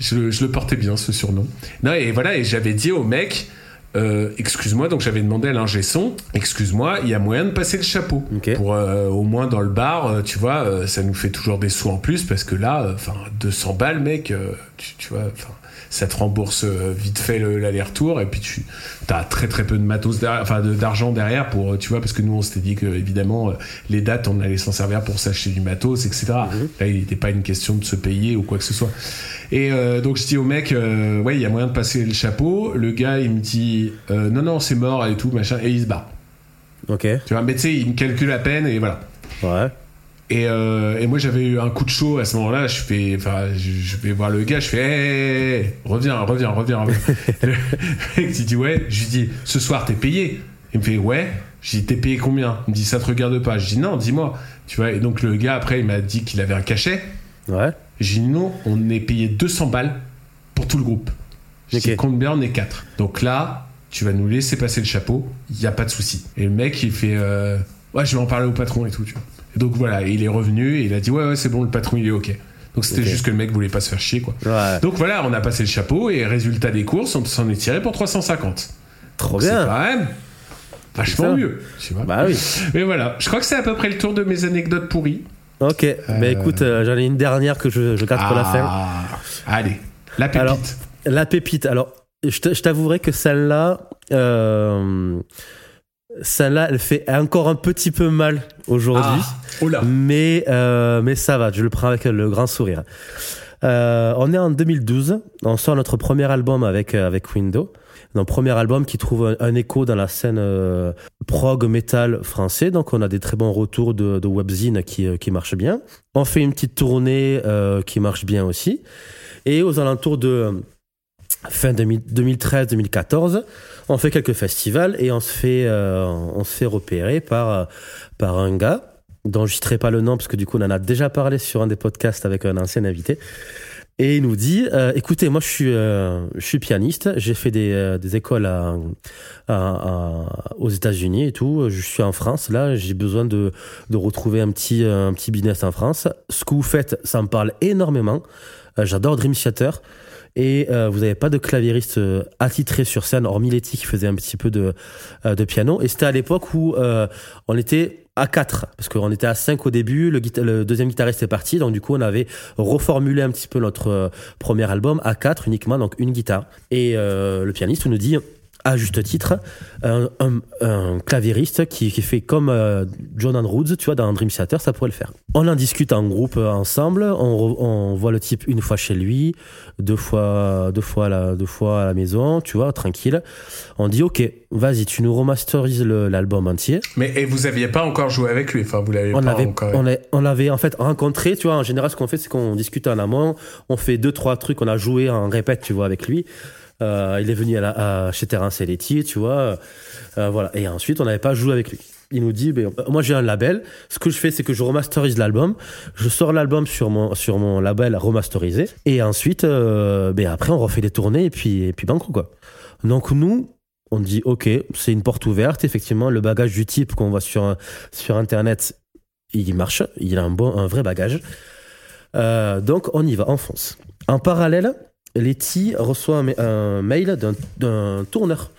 C: Je, le- je le portais bien ce surnom. Non et voilà, et j'avais dit au mec. Euh, excuse-moi, donc j'avais demandé à l'ingé son, excuse-moi, il y a moyen de passer le chapeau. Pour euh, au moins dans le bar, euh, tu vois, euh, ça nous fait toujours des sous en plus parce que là, enfin, 200 balles, mec, euh, tu, tu vois, enfin, ça te rembourse euh, vite fait le- l'aller-retour et puis tu as très très peu de matos derrière, enfin de- d'argent derrière pour, euh, tu vois, parce que nous on s'était dit que évidemment euh, les dates on allait s'en servir pour s'acheter du matos, etc. Là, il n'était pas une question de se payer ou quoi que ce soit. Et euh, donc je dis au mec, euh, ouais, il y a moyen de passer le chapeau. Le gars, il me dit, euh, non, non, c'est mort et tout, machin, et il se barre.
B: Ok.
C: Tu vois, mais tu sais, il me calcule à peine et voilà.
B: Ouais.
C: Et, euh, et moi j'avais eu un coup de chaud à ce moment-là. Je fais, enfin, je, vais voir le gars. Je fais, Hey, hey, hey, reviens, reviens, reviens. reviens. le mec il dit ouais. Je lui dis, ce soir t'es payé. Il me fait ouais. Je dis t'es payé combien? Il me dit ça te regarde pas. Je dis non, dis-moi. Tu vois. Et donc le gars après il m'a dit qu'il avait un cachet.
B: Ouais.
C: J'ai dit non, on est payé 200 balles pour tout le groupe. J'ai dit
B: Ok.
C: compte bien, on est 4. Donc là, tu vas nous laisser passer le chapeau, il n'y a pas de souci. Et le mec, il fait euh, Ouais, je vais en parler au patron et tout. Tu vois. Et donc voilà, il est revenu et il a dit Ouais, ouais, c'est bon, le patron il est OK. Donc c'était juste que le mec voulait pas se faire chier, quoi.
B: Ouais.
C: Donc voilà, on a passé le chapeau et résultat des courses, on s'en est tiré pour 350.
B: Trop
C: Donc
B: bien.
C: quand même vachement mieux, tu vois.
B: Bah oui.
C: Mais voilà, je crois que c'est à peu près le tour de mes anecdotes pourries.
B: Ok. Mais écoute, euh, j'en ai une dernière que je, je garde pour la fin.
C: Ah, Allez, la pépite.
B: Alors, La pépite. Alors, je t'avouerai que celle-là, euh, celle-là, elle fait encore un petit peu mal aujourd'hui.
C: Ah, oh.
B: Mais, euh, mais ça va, je le prends avec le grand sourire. Euh, on est en 2012, on sort notre premier album avec, euh, avec Window. Notre premier album qui trouve un, un écho dans la scène euh, prog metal français. Donc on a des très bons retours de, de webzine qui, euh, qui marchent bien. On fait une petite tournée euh, qui marche bien aussi. Et aux alentours de fin 2013-2014, on fait quelques festivals et on se fait, euh, on se fait repérer par, euh, par un gars dont je citerai pas le nom parce que du coup on en a déjà parlé sur un des podcasts avec un ancien invité. Et il nous dit, euh, écoutez, moi je suis, euh, je suis pianiste, j'ai fait des, euh, des écoles à, à- à- aux États-Unis et tout. Je suis en France, là, j'ai besoin de, de retrouver un petit, euh, un petit business en France. Ce que vous faites, ça me parle énormément. J'adore Dream Theater. Et euh, vous n'avez pas de claviériste euh, attitré sur scène, hormis Letty qui faisait un petit peu de, euh, de piano. Et c'était à l'époque où euh, on était à 4 parce qu'on était à 5 au début le, le, deuxième guitariste est parti. Donc du coup on avait reformulé un petit peu notre euh, premier album à 4 uniquement donc une guitare. Et euh, le pianiste nous dit à juste titre, un, un, un claviériste qui, qui, fait comme euh, John Rhodes, tu vois, dans Dream Theater, ça pourrait le faire. On en discute en groupe euh, ensemble, on, on voit le type une fois chez lui, deux fois, deux fois, à la, deux fois à la maison, tu vois, tranquille. On dit, ok, vas-y, tu nous remasterises l'album entier.
C: Mais et vous aviez pas encore joué avec lui, enfin, vous l'avez pas
B: avait,
C: encore.
B: On, on l'avait en fait rencontré, tu vois, en général, ce qu'on fait, c'est qu'on discute en amont, on fait deux, trois trucs, on a joué en répète, tu vois, avec lui. Euh, il est venu à la, à, chez Selletti, tu vois. Euh, voilà. Et ensuite, on n'avait pas joué avec lui. Il nous dit, ben, moi j'ai un label. Ce que je fais, c'est que je remasterise l'album. Je sors l'album sur mon label remasterisé. Et ensuite, euh, ben après, on refait des tournées et puis et puis banco quoi. Donc nous, on dit, ok, c'est une porte ouverte. Effectivement, le bagage du type qu'on voit sur internet, il marche. Il a un vrai bagage. Euh, donc on y va, on fonce. En parallèle, Letty reçoit un, mail d'un tourneur,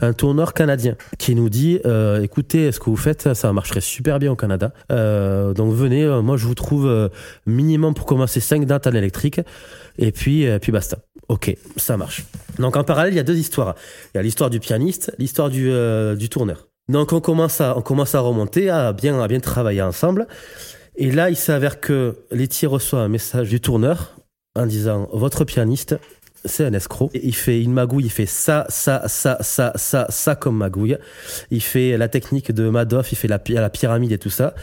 B: un tourneur canadien, qui nous dit euh, écoutez, ce que vous faites, ça marcherait super bien au Canada. Euh, donc venez, euh, moi je vous trouve minimum pour commencer 5 dates à l'électrique, et puis, puis basta. Ok, ça marche. Donc en parallèle, il y a deux histoires. Il y a l'histoire du pianiste, l'histoire du, du tourneur. Donc on commence à, on commence à remonter, à bien, à bien travailler ensemble. Et là, il s'avère que Letty reçoit un message du tourneur en disant votre pianiste c'est un escroc. Il fait une magouille, il fait ça, ça, ça, ça, ça, ça comme magouille. Il fait la technique de Madoff, il fait la, la pyramide et tout ça.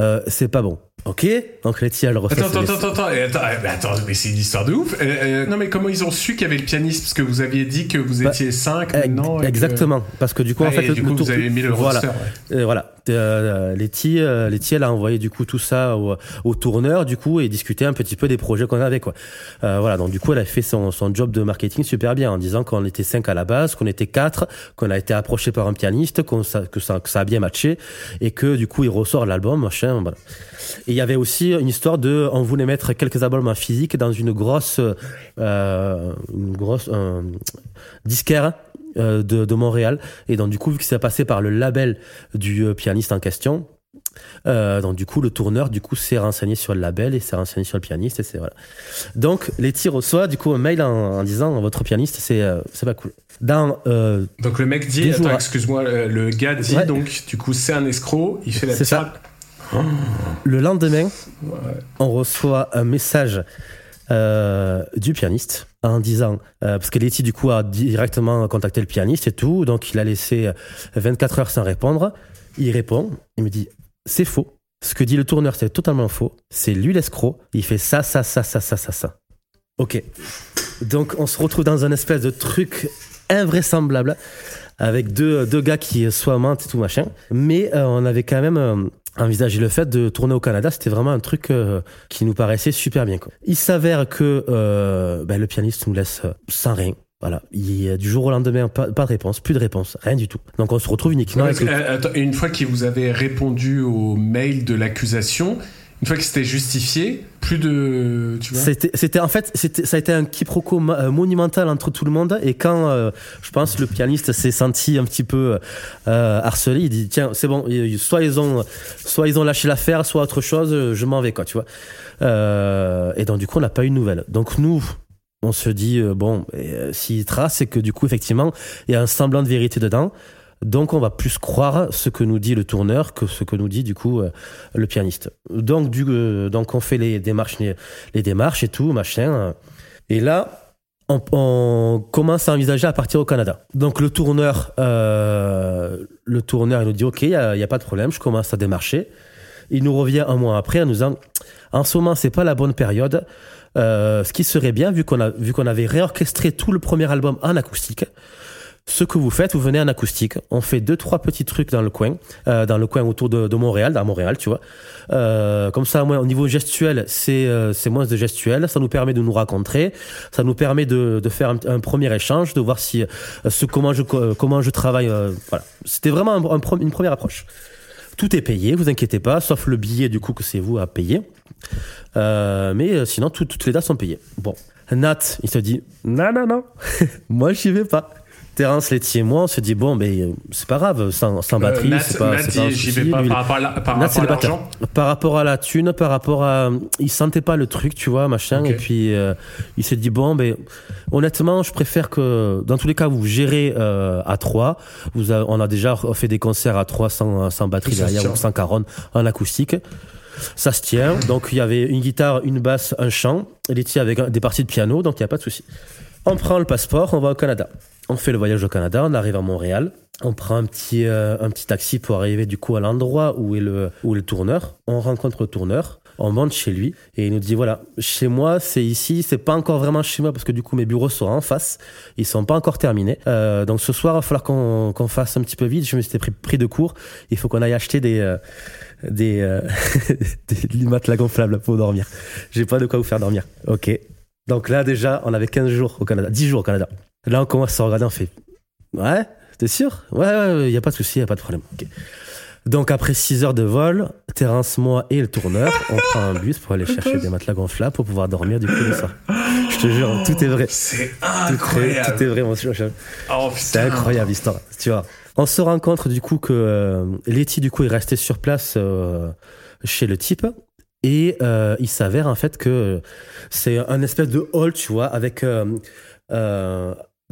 B: Euh, c'est pas bon. Ok, donc Letty elle refait.
C: Attends, attends, attends, attends, attends, mais attends, mais c'est une histoire de ouf. Euh, euh, non, mais comment ils ont su qu'il y avait le pianiste? Parce que vous aviez dit que vous étiez bah, 5 maintenant.
B: Exactement, que... parce que du coup,
C: ah,
B: en fait,
C: du coup, vous avez mis le
B: voilà,
C: roster, ouais.
B: euh, voilà. Euh, Letty, euh, Letty, elle a envoyé du coup tout ça au, au, tourneur, du coup, et discuté un petit peu des projets qu'on avait, quoi. Euh, voilà, donc du coup, elle a fait son, son job de marketing super bien en disant qu'on était 5 à la base, qu'on était 4, qu'on a été approché par un pianiste, qu'on que ça, que ça a bien matché, et que du coup, il ressort l'album, machin, voilà. Et il y avait aussi une histoire de, on voulait mettre quelques albums en physique dans une grosse, euh, une grosse euh, disquaire de, de, Montréal. Et donc du coup, vu que c'est passé par le label du euh, pianiste en question, euh, donc du coup, le tourneur du coup s'est renseigné sur le label et s'est renseigné sur le pianiste et c'est voilà. Donc Letty reçoit du coup un mail en, en disant votre pianiste c'est euh, c'est pas cool. Dans euh,
C: donc le mec dit attends excuse-moi le gars dit ouais. donc du coup c'est un escroc il fait la
B: ça. Le lendemain, on reçoit un message euh, du pianiste en disant euh, parce que Letty du coup a directement contacté le pianiste et tout, donc il a laissé 24 heures sans répondre. Il répond, il me dit c'est faux. Ce que dit le tourneur, c'est totalement faux. C'est lui l'escroc. Il fait ça, ça, ça, ça, ça, ça, ça. Ok. Donc on se retrouve dans un espèce de truc invraisemblable avec deux, deux gars qui soient mentent et tout machin. Mais euh, on avait quand même euh, envisagé le fait de tourner au Canada. C'était vraiment un truc euh, qui nous paraissait super bien. Quoi. Il s'avère que ben, le pianiste nous laisse sans rien. Voilà, il y a du jour au lendemain, pas, pas, de réponse, plus de réponse, rien du tout. Donc on se retrouve uniquement.
C: avec attends, une fois que vous avez répondu au mail de l'accusation, une fois que c'était justifié, plus de, tu vois.
B: C'était, en fait, c'était, ça a été un quiproquo monumental entre tout le monde. Et quand, euh, je pense, le pianiste s'est senti un petit peu euh, harcelé, il dit tiens, c'est bon, soit ils ont, soit ils ont lâché l'affaire, soit autre chose, je m'en vais quoi, tu vois. Euh, et donc du coup, on n'a pas eu de nouvelles. Donc nous, on se dit euh, bon, euh, s'il trace, c'est que du coup, effectivement, il y a un semblant de vérité dedans. Donc on va plus croire ce que nous dit le tourneur que ce que nous dit du coup euh, le pianiste. Donc euh, donc on fait les démarches les, démarches et tout machin. Et là on, commence à envisager à partir au Canada. Donc le tourneur euh, le tourneur nous dit ok il y a, pas de problème je commence à démarcher. Il nous revient un mois après en nous disant en ce moment c'est pas la bonne période. Ce qui serait bien vu qu'on a vu qu'on avait réorchestré tout le premier album en acoustique ce que vous faites, vous venez en acoustique. On fait deux, trois petits trucs dans le coin, euh, dans le coin autour de, Montréal, dans Montréal, tu vois. Euh, comme ça, au niveau gestuel, c'est euh, c'est moins de gestuel. Ça nous permet de nous rencontrer. Ça nous permet de, de faire un, premier échange, de voir si ce comment je comment je travaille. voilà. C'était vraiment un, un, une première approche. Tout est payé, vous inquiétez pas, sauf le billet du coup que c'est vous à payer. mais sinon, tout, toutes les dates sont payées. Bon, Nat, il se dit non, non, non, moi j'y vais pas Terence, Letty et moi, on se dit bon, mais euh, c'est pas grave, sans, sans batterie, c'est pas, pas
C: j'y vais pas
B: Lui,
C: par rapport à la- par
B: Nat,
C: rapport
B: c'est
C: à l'argent.
B: Par rapport à la thune, par rapport à. Il sentait pas le truc, tu vois, machin. Et puis, euh, il s'est dit, bon, ben, honnêtement, je préfère que, dans tous les cas, vous gérez euh, à 3. Vous a- on a déjà fait des concerts à 3 sans, sans batterie derrière ou sans caronne en acoustique. Ça se tient. Donc, il y avait une guitare, une basse, un chant. Letty avec des parties de piano, donc il n'y a pas de souci. On prend le passeport, on va au Canada. On fait le voyage au Canada, on arrive à Montréal. On prend un petit, euh, un petit taxi pour arriver du coup à l'endroit où est le, où le tourneur. On rencontre le tourneur. On monte chez lui et il nous dit voilà, chez moi c'est ici, c'est pas encore vraiment chez moi parce que du coup mes bureaux sont en face, ils sont pas encore terminés. Euh, donc ce soir il va falloir qu'on qu'on fasse un petit peu vite. Je me suis pris, pris de court. Il faut qu'on aille acheter des euh, des, euh, des matelas gonflables pour dormir. J'ai pas de quoi vous faire dormir. Ok. Donc là déjà on avait 15 jours au Canada, 10 jours au Canada. Là on commence à regarder, on fait ouais, t'es sûr? Ouais, ouais, il y a pas de souci, y a pas de problème. Ok. Donc après 6 heures de vol, Terence, moi et le tourneur, on prend un bus pour aller chercher des matelas gonflables pour pouvoir dormir du coup le soir. Je te jure, tout est vrai.
C: C'est incroyable.
B: tout est vrai, mon.
C: Oh,
B: C'est incroyable l'histoire, tu vois. On se rend compte du coup que euh, Letty du coup est resté sur place euh, chez le type et euh, il s'avère en fait que c'est un espèce de hall, tu vois, avec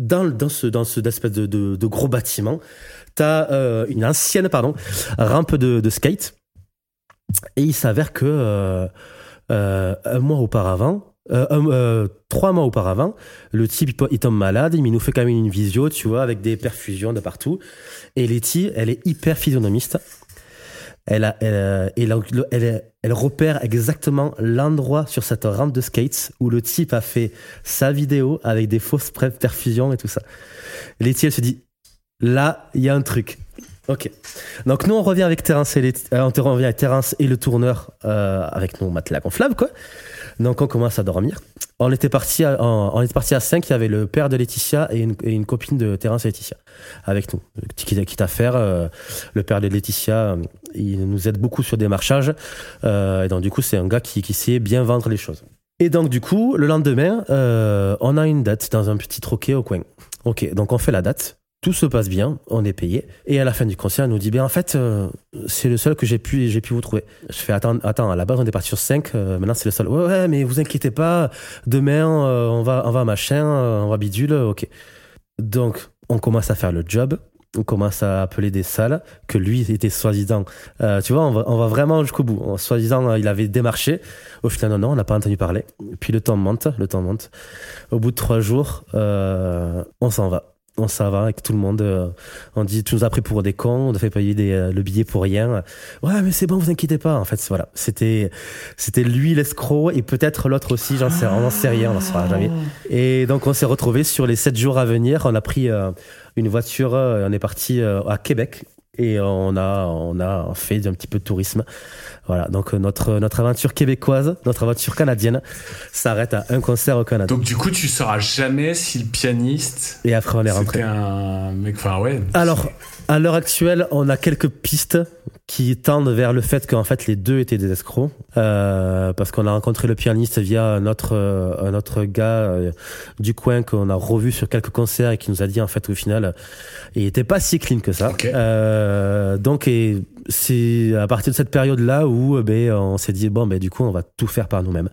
B: dans ce dans ce de, gros bâtiment, t'as euh, une ancienne pardon rampe de, de skate et il s'avère que euh, euh, un mois auparavant. Trois mois auparavant, le type il tombe malade, il nous fait quand même une visio, tu vois, avec des perfusions de partout. Et Letty, elle est hyper physionomiste. Euh, elle, repère exactement l'endroit sur cette rampe de skates où le type a fait sa vidéo avec des fausses perfusions et tout ça. Letty, elle se dit, là, il y a un truc. Ok. Donc nous, on revient avec Terence et, euh, on revient avec Terence et le tourneur euh, avec nos matelas gonflables, quoi. Donc on commence à dormir. On était parti à, on, était parti à 5, il y avait le père de Laetitia et une, copine de Terence et Laetitia avec nous. Quitte, quitte à faire, euh, le père de Laetitia, euh, il nous aide beaucoup sur des marchages. Euh, et donc du coup, c'est un gars qui, qui sait bien vendre les choses. Et donc du coup, le lendemain, euh, on a une date dans un petit troquet au coin. Ok, donc on fait la date. Tout se passe bien, on est payé. Et à la fin du concert, elle nous dit, ben en fait, euh, c'est le seul que j'ai pu, j'ai pu vous trouver. Je fais, attends, attends, à la base, on est parti sur 5, maintenant c'est le seul. Ouais, ouais, mais vous inquiétez pas, demain, euh, on va, on va machin, euh, on va bidule, ok. Donc, on commence à faire le job. On commence à appeler des salles que lui était soi-disant. euh, tu vois, on va, on va vraiment jusqu'au bout. Soi-disant, euh, il avait démarché. Au final, non, non, on n'a pas entendu parler. Puis le temps monte, le temps monte. Au bout de trois jours, euh, on s'en va. On s'en va avec tout le monde. euh, on dit, tu nous as pris pour des cons, on a fait payer des, euh, le billet pour rien. Ouais, mais c'est bon, vous inquiétez pas. En fait, voilà, c'était, c'était lui l'escroc et peut-être l'autre aussi. J'en sais, on n'en sait rien, on n'en saura jamais. Et donc, on s'est retrouvés sur les sept jours à venir. On a pris euh, une voiture, on est parti à Québec et on a, on a fait un petit peu de tourisme. Voilà, donc euh, notre, notre aventure québécoise, notre aventure canadienne s'arrête à un concert au Canada.
C: Donc du coup, tu sauras jamais si le pianiste
B: Et après, on est rentré.
C: c'était un mec. Enfin ouais.
B: Alors, à l'heure actuelle, on a quelques pistes qui tendent vers le fait qu'en fait les deux étaient des escrocs, euh, parce qu'on a rencontré le pianiste via un autre, euh, un autre gars euh, du coin qu'on a revu sur quelques concerts et qui nous a dit en fait au final, il était pas si clean que ça. Euh, donc et c'est à partir de cette période-là où euh, ben, on s'est dit bon ben du coup on va tout faire par nous-mêmes.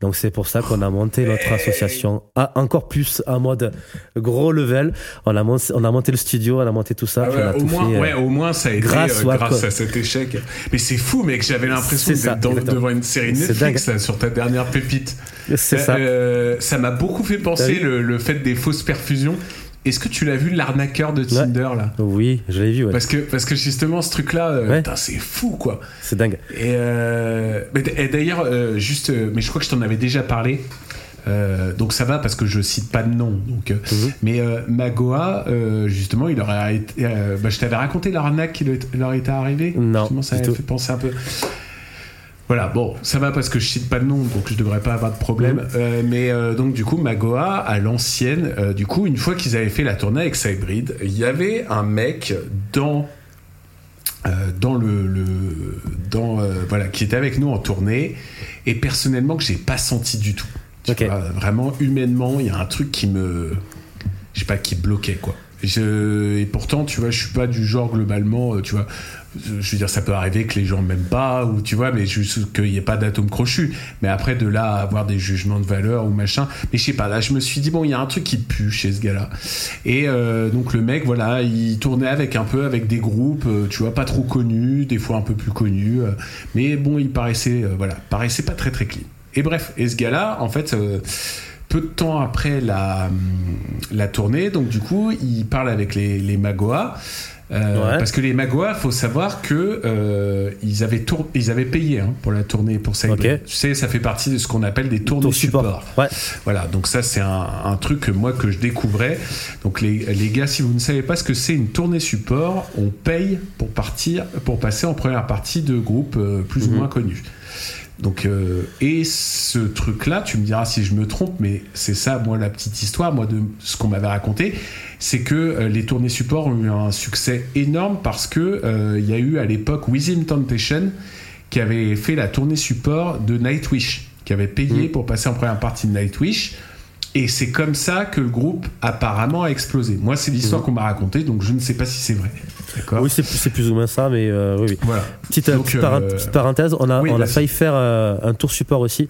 B: Donc c'est pour ça qu'on a monté notre association à encore plus en mode gros level. On a monté, on a monté le studio, on a monté tout ça.
C: Ah
B: puis
C: ouais,
B: on a
C: au,
B: tout
C: moins,
B: fait, euh,
C: ouais, au moins, ça a aidé
B: grâce alcool.
C: à cet échec. Mais c'est fou, mec. J'avais l'impression
B: ça,
C: d'être devant une série Netflix là, sur ta dernière pépite.
B: C'est ça.
C: Euh, ça m'a beaucoup fait penser le fait des fausses perfusions. Est-ce que tu l'as vu l'arnaqueur de Tinder là?
B: Oui, je l'ai vu. ouais.
C: parce que, parce que justement, ce truc-là, euh,
B: Ouais.
C: putain, c'est fou quoi.
B: C'est dingue.
C: Et, euh, et d'ailleurs, euh, juste, euh, mais je crois que je t'en avais déjà parlé. Euh, donc ça va parce que je cite pas de nom. Donc, euh,
B: Mhm.
C: Mais euh, Magoa, euh, justement, il aurait été. euh, bah, je t'avais raconté l'arnaque qui leur était arrivée?
B: Non,
C: Justement, ça
B: tout.
C: fait penser un peu. Voilà, bon, ça va parce que je cite pas de nom, donc je devrais pas avoir de problème.
B: Mhm.
C: Euh, mais euh, donc du coup, Magoa, à l'ancienne, euh, du coup, une fois qu'ils avaient fait la tournée avec Cybrid, il y avait un mec dans dans le, le dans voilà qui était avec nous en tournée et personnellement que j'ai pas senti du tout. Vois, vraiment humainement, il y a un truc qui me je sais pas qui bloquait quoi. Je, et pourtant, tu vois, je suis pas du genre globalement, tu vois. Je veux dire, ça peut arriver que les gens m'aiment pas, ou tu vois, mais juste qu'il n'y ait pas d'atome crochu. Mais après, de là à avoir des jugements de valeur ou machin. Mais je sais pas, là, je me suis dit, bon, il y a un truc qui pue chez ce gars-là. Et euh, donc, le mec, voilà, il tournait avec un peu avec des groupes, euh, tu vois, pas trop connus, des fois un peu plus connus. euh, mais bon, il paraissait, voilà, paraissait pas très très clean. Et bref, et ce gars-là, en fait, peu de temps après la, la tournée, donc du coup, il parle avec les, les Magoas. Euh,
B: Ouais.
C: Parce que les Magoas, faut savoir que euh, ils avaient tour- ils avaient payé hein, pour la tournée pour ça.
B: Ok.
C: Tu sais, ça fait partie de ce qu'on appelle des tournées
B: Tour
C: support.
B: support. Ouais.
C: Voilà, donc ça c'est un, un truc que moi que je découvrais. Donc les, les gars, si vous ne savez pas ce que c'est une tournée support, on paye pour partir, pour passer en première partie de groupes euh, plus ou
B: Mhm.
C: moins connus. Donc euh, et ce truc-là, tu me diras si je me trompe, mais c'est ça, moi la petite histoire, moi de ce qu'on m'avait raconté, c'est que euh, les tournées support ont eu un succès énorme parce que euh, il y a eu à l'époque Within Temptation qui avait fait la tournée support de Nightwish, qui avait payé
B: Mhm.
C: pour passer en première partie de Nightwish. Et c'est comme ça que le groupe apparemment a explosé. Moi, c'est l'histoire
B: Mhm.
C: qu'on m'a racontée, donc je ne sais pas si c'est vrai.
B: Oui, c'est plus ou moins ça, mais euh, oui, oui.
C: Voilà.
B: Petite, euh,
C: Donc,
B: petite, parenth-
C: euh,
B: petite parenthèse, on a,
C: oui,
B: on a
C: vas-y.
B: failli faire euh, un tour support aussi.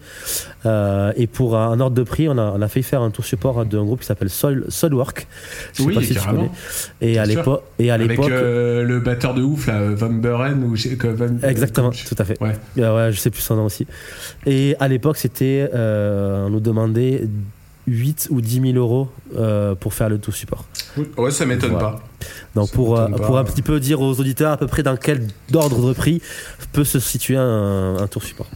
B: Et pour un, ordre de prix, on a, on a failli faire un tour support d'un groupe qui s'appelle Soul, Soulwork. Je sais
C: Oui,
B: pas si tu connais. Et à l'époque, et à
C: Avec le batteur de ouf, là, Van Buren ou Van-
B: exactement, tout à fait.
C: Ouais.
B: Ouais, je sais plus son nom aussi. Et à l'époque, c'était, on nous demandait 8 ou 10 000 euros euh, pour faire le tour support.
C: Ouais, ça m'étonne
B: Voilà.
C: pas.
B: Donc
C: Ça
B: pour, euh,
C: pas.
B: pour un petit peu dire aux auditeurs à peu près dans quel ordre de prix peut se situer un, un tour support.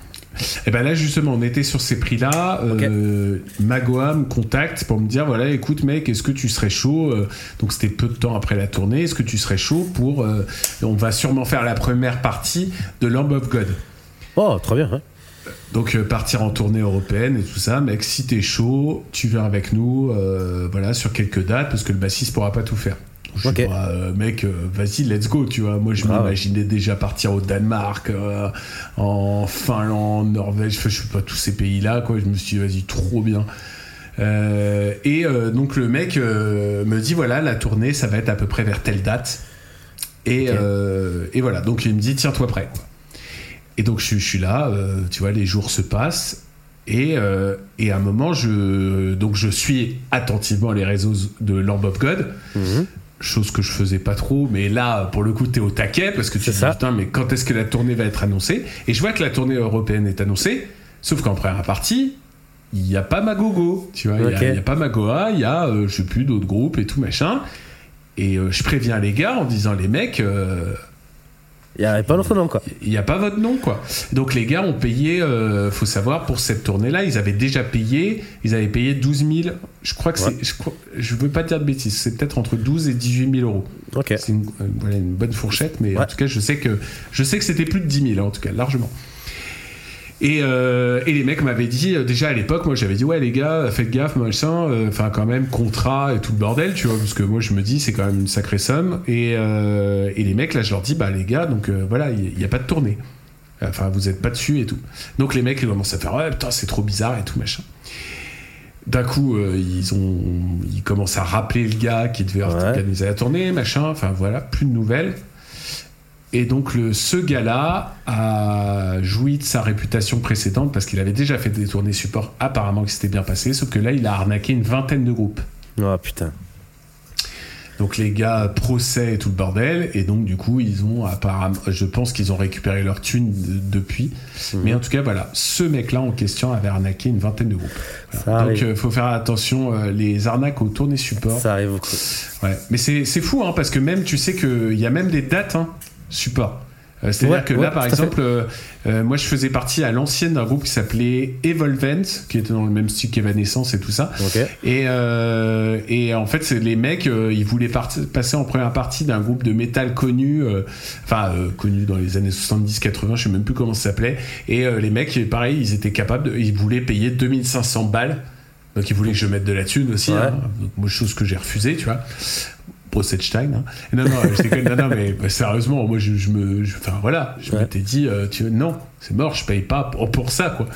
C: Et ben là justement, on était sur ces prix-là. Euh, Magoa me contacte pour me dire voilà, écoute mec, est-ce que tu serais chaud euh, Donc c'était peu de temps après la tournée. Est-ce que tu serais chaud pour On va sûrement faire la première partie de Lamb of God.
B: Oh, très bien. hein.
C: Donc euh, partir en tournée européenne et tout ça, mec, si t'es chaud, tu viens avec nous, euh, voilà, sur quelques dates, parce que le bassiste pourra pas tout faire. Je euh, mec, vas-y, let's go, tu vois. Moi, je m'imaginais déjà partir au Danemark, en Finlande, Norvège, je sais pas tous ces pays-là, quoi. Je me suis dit, vas-y, trop bien. Et donc le mec me dit voilà la tournée ça va être à peu près vers telle date et, et voilà donc il me dit tiens-toi prêt quoi. Et donc je, je suis là, euh, tu vois, les jours se passent. Et, euh, et à un moment, je, donc je suis attentivement les réseaux de Lamb of God,
B: Mhm.
C: chose que je faisais pas trop, mais là, pour le coup, t'es au taquet, parce que tu te dis, putain, mais quand est-ce que la tournée va être annoncée? Et je vois que la tournée européenne est annoncée, sauf qu'en première partie, il n'y a pas Magogo, tu vois, il y a- pas Magoa, il y a, euh, je sais plus, d'autres groupes et tout machin. Et euh, je préviens les gars en disant, les mecs,
B: Il n'y avait pas notre nom, quoi.
C: il n'y a pas votre nom quoi. Donc les gars ont payé, euh, faut savoir pour cette tournée-là, ils avaient déjà payé, ils avaient payé 12 000. Je crois que
B: Ouais.
C: c'est, je, je veux pas dire de bêtises, c'est peut-être entre 12 et 18 000 euros. C'est une, euh, voilà, une bonne fourchette, mais en tout cas je sais que je sais que c'était plus de 10 000 en tout cas largement. Et, euh, et les mecs m'avaient dit, euh, déjà à l'époque, moi j'avais dit, ouais les gars, faites gaffe, machin, euh, enfin quand même, contrat et tout le bordel, tu vois, parce que moi je me dis, c'est quand même une sacrée somme. Et, et les mecs, là je leur dis, bah les gars, donc voilà, il n'y a pas de tournée. Enfin, vous êtes pas dessus et tout. Donc les mecs, ils commencent à faire, ouais, putain, c'est trop bizarre et tout, machin. D'un coup, euh, ils ont, ils commencent à rappeler le gars qui devait
B: Ouais.
C: organiser la tournée, machin. Enfin voilà, plus de nouvelles. Et donc le, ce gars-là a joui de sa réputation précédente parce qu'il avait déjà fait des tournées support apparemment qui s'était bien passé, sauf que là il a arnaqué une vingtaine de groupes.
B: Oh putain.
C: Donc les gars procès et tout le bordel et donc du coup ils ont apparemment, je pense qu'ils ont récupéré leur thune de- depuis.
B: Mhm.
C: Mais en tout cas voilà, ce mec-là en question avait arnaqué une vingtaine de groupes. Voilà. Donc euh, faut faire attention euh, les arnaques aux tournées support.
B: Ça arrive beaucoup.
C: Ouais. Mais c'est c'est fou, hein, parce que même, tu sais qu'il y a même des dates hein, support. Euh, C'est-à-dire
B: Ouais,
C: que
B: ouais,
C: là, par exemple, euh, euh, moi, je faisais partie à l'ancienne d'un groupe qui s'appelait Evolvent, qui était dans le même style qu'Evanescence et tout ça. Et, euh, et en fait, c'est les mecs, euh, ils voulaient passer en première partie d'un groupe de métal connu, enfin connu dans les années 70-80, je sais même plus comment ça s'appelait. Et les mecs, pareil, ils étaient capables, de, ils voulaient payer 2500 balles. Donc ils voulaient que je mette de la thune aussi,
B: Ouais.
C: hein. Donc, moi, chose que j'ai refusée, tu vois. Brossetstein. Hein. Non, non, je déconne, non, non, mais bah, sérieusement, moi, je, je me, enfin voilà, je
B: Ouais.
C: m'étais dit, euh, tu, non, c'est mort, je paye pas pour, pour ça, quoi.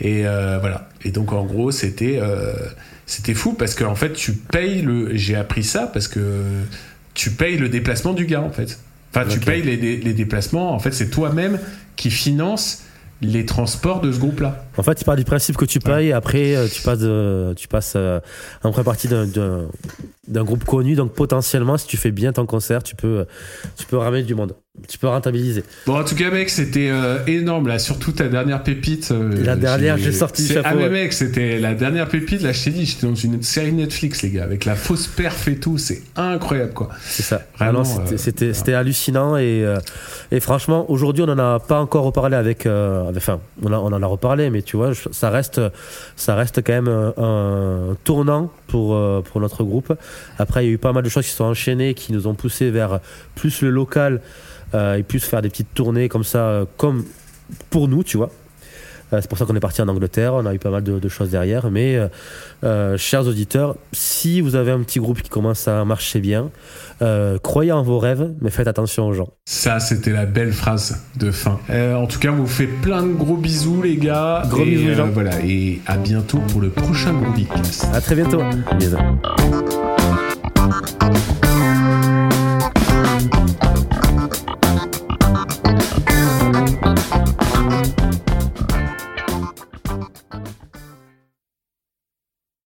C: Et euh, voilà. Et donc, en gros, c'était, euh, c'était fou parce qu'en fait, tu payes le. J'ai appris ça parce que tu payes le déplacement du gars, en fait. Enfin, tu payes les, les déplacements. En fait, c'est toi-même qui finance les transports de ce groupe-là.
B: En fait, tu pars du principe que tu payes, et après, euh, tu passes, de- tu passes euh, en première partie d'un- d'un d'un groupe connu. Donc, potentiellement, si tu fais bien ton concert, tu peux, tu peux ramener du monde. Tu peux rentabiliser.
C: Bon, en tout cas, mec, c'était euh, énorme, là. Surtout ta dernière pépite. euh,
B: La dernière, j'ai sorti le chapeau,
C: Ah, mais mec, c'était la dernière pépite. Là, je t'ai dit, j'étais dans une série Netflix, les gars, avec la fausse perf et tout. C'est incroyable, quoi.
B: C'est ça.
C: Vraiment,
B: Ah non, c'était-
C: euh,
B: hallucinant et, euh, et franchement, aujourd'hui, on n'en a pas encore reparlé avec. euh, enfin, on, a- on en a reparlé, mais tu vois, ça reste, ça reste quand même un, un tournant pour, euh, pour notre groupe. Après, il y a eu pas mal de choses qui sont enchaînées, qui nous ont poussé vers plus le local et plus faire des petites tournées comme ça, euh, comme pour nous, tu vois. Euh, c'est pour ça qu'on est parti en Angleterre, on a eu pas mal de, de choses derrière. Mais, euh, euh, chers auditeurs, si vous avez un petit groupe qui commence à marcher bien, euh, croyez en vos rêves, mais faites attention aux gens.
C: Ça, c'était la belle phrase de fin. Euh, en tout cas, on vous fait plein de gros bisous, les gars.
B: Gros
C: et,
B: bisous, Jean.
C: Voilà, et à bientôt pour le prochain Groovicast.
B: À très bientôt. Bisous.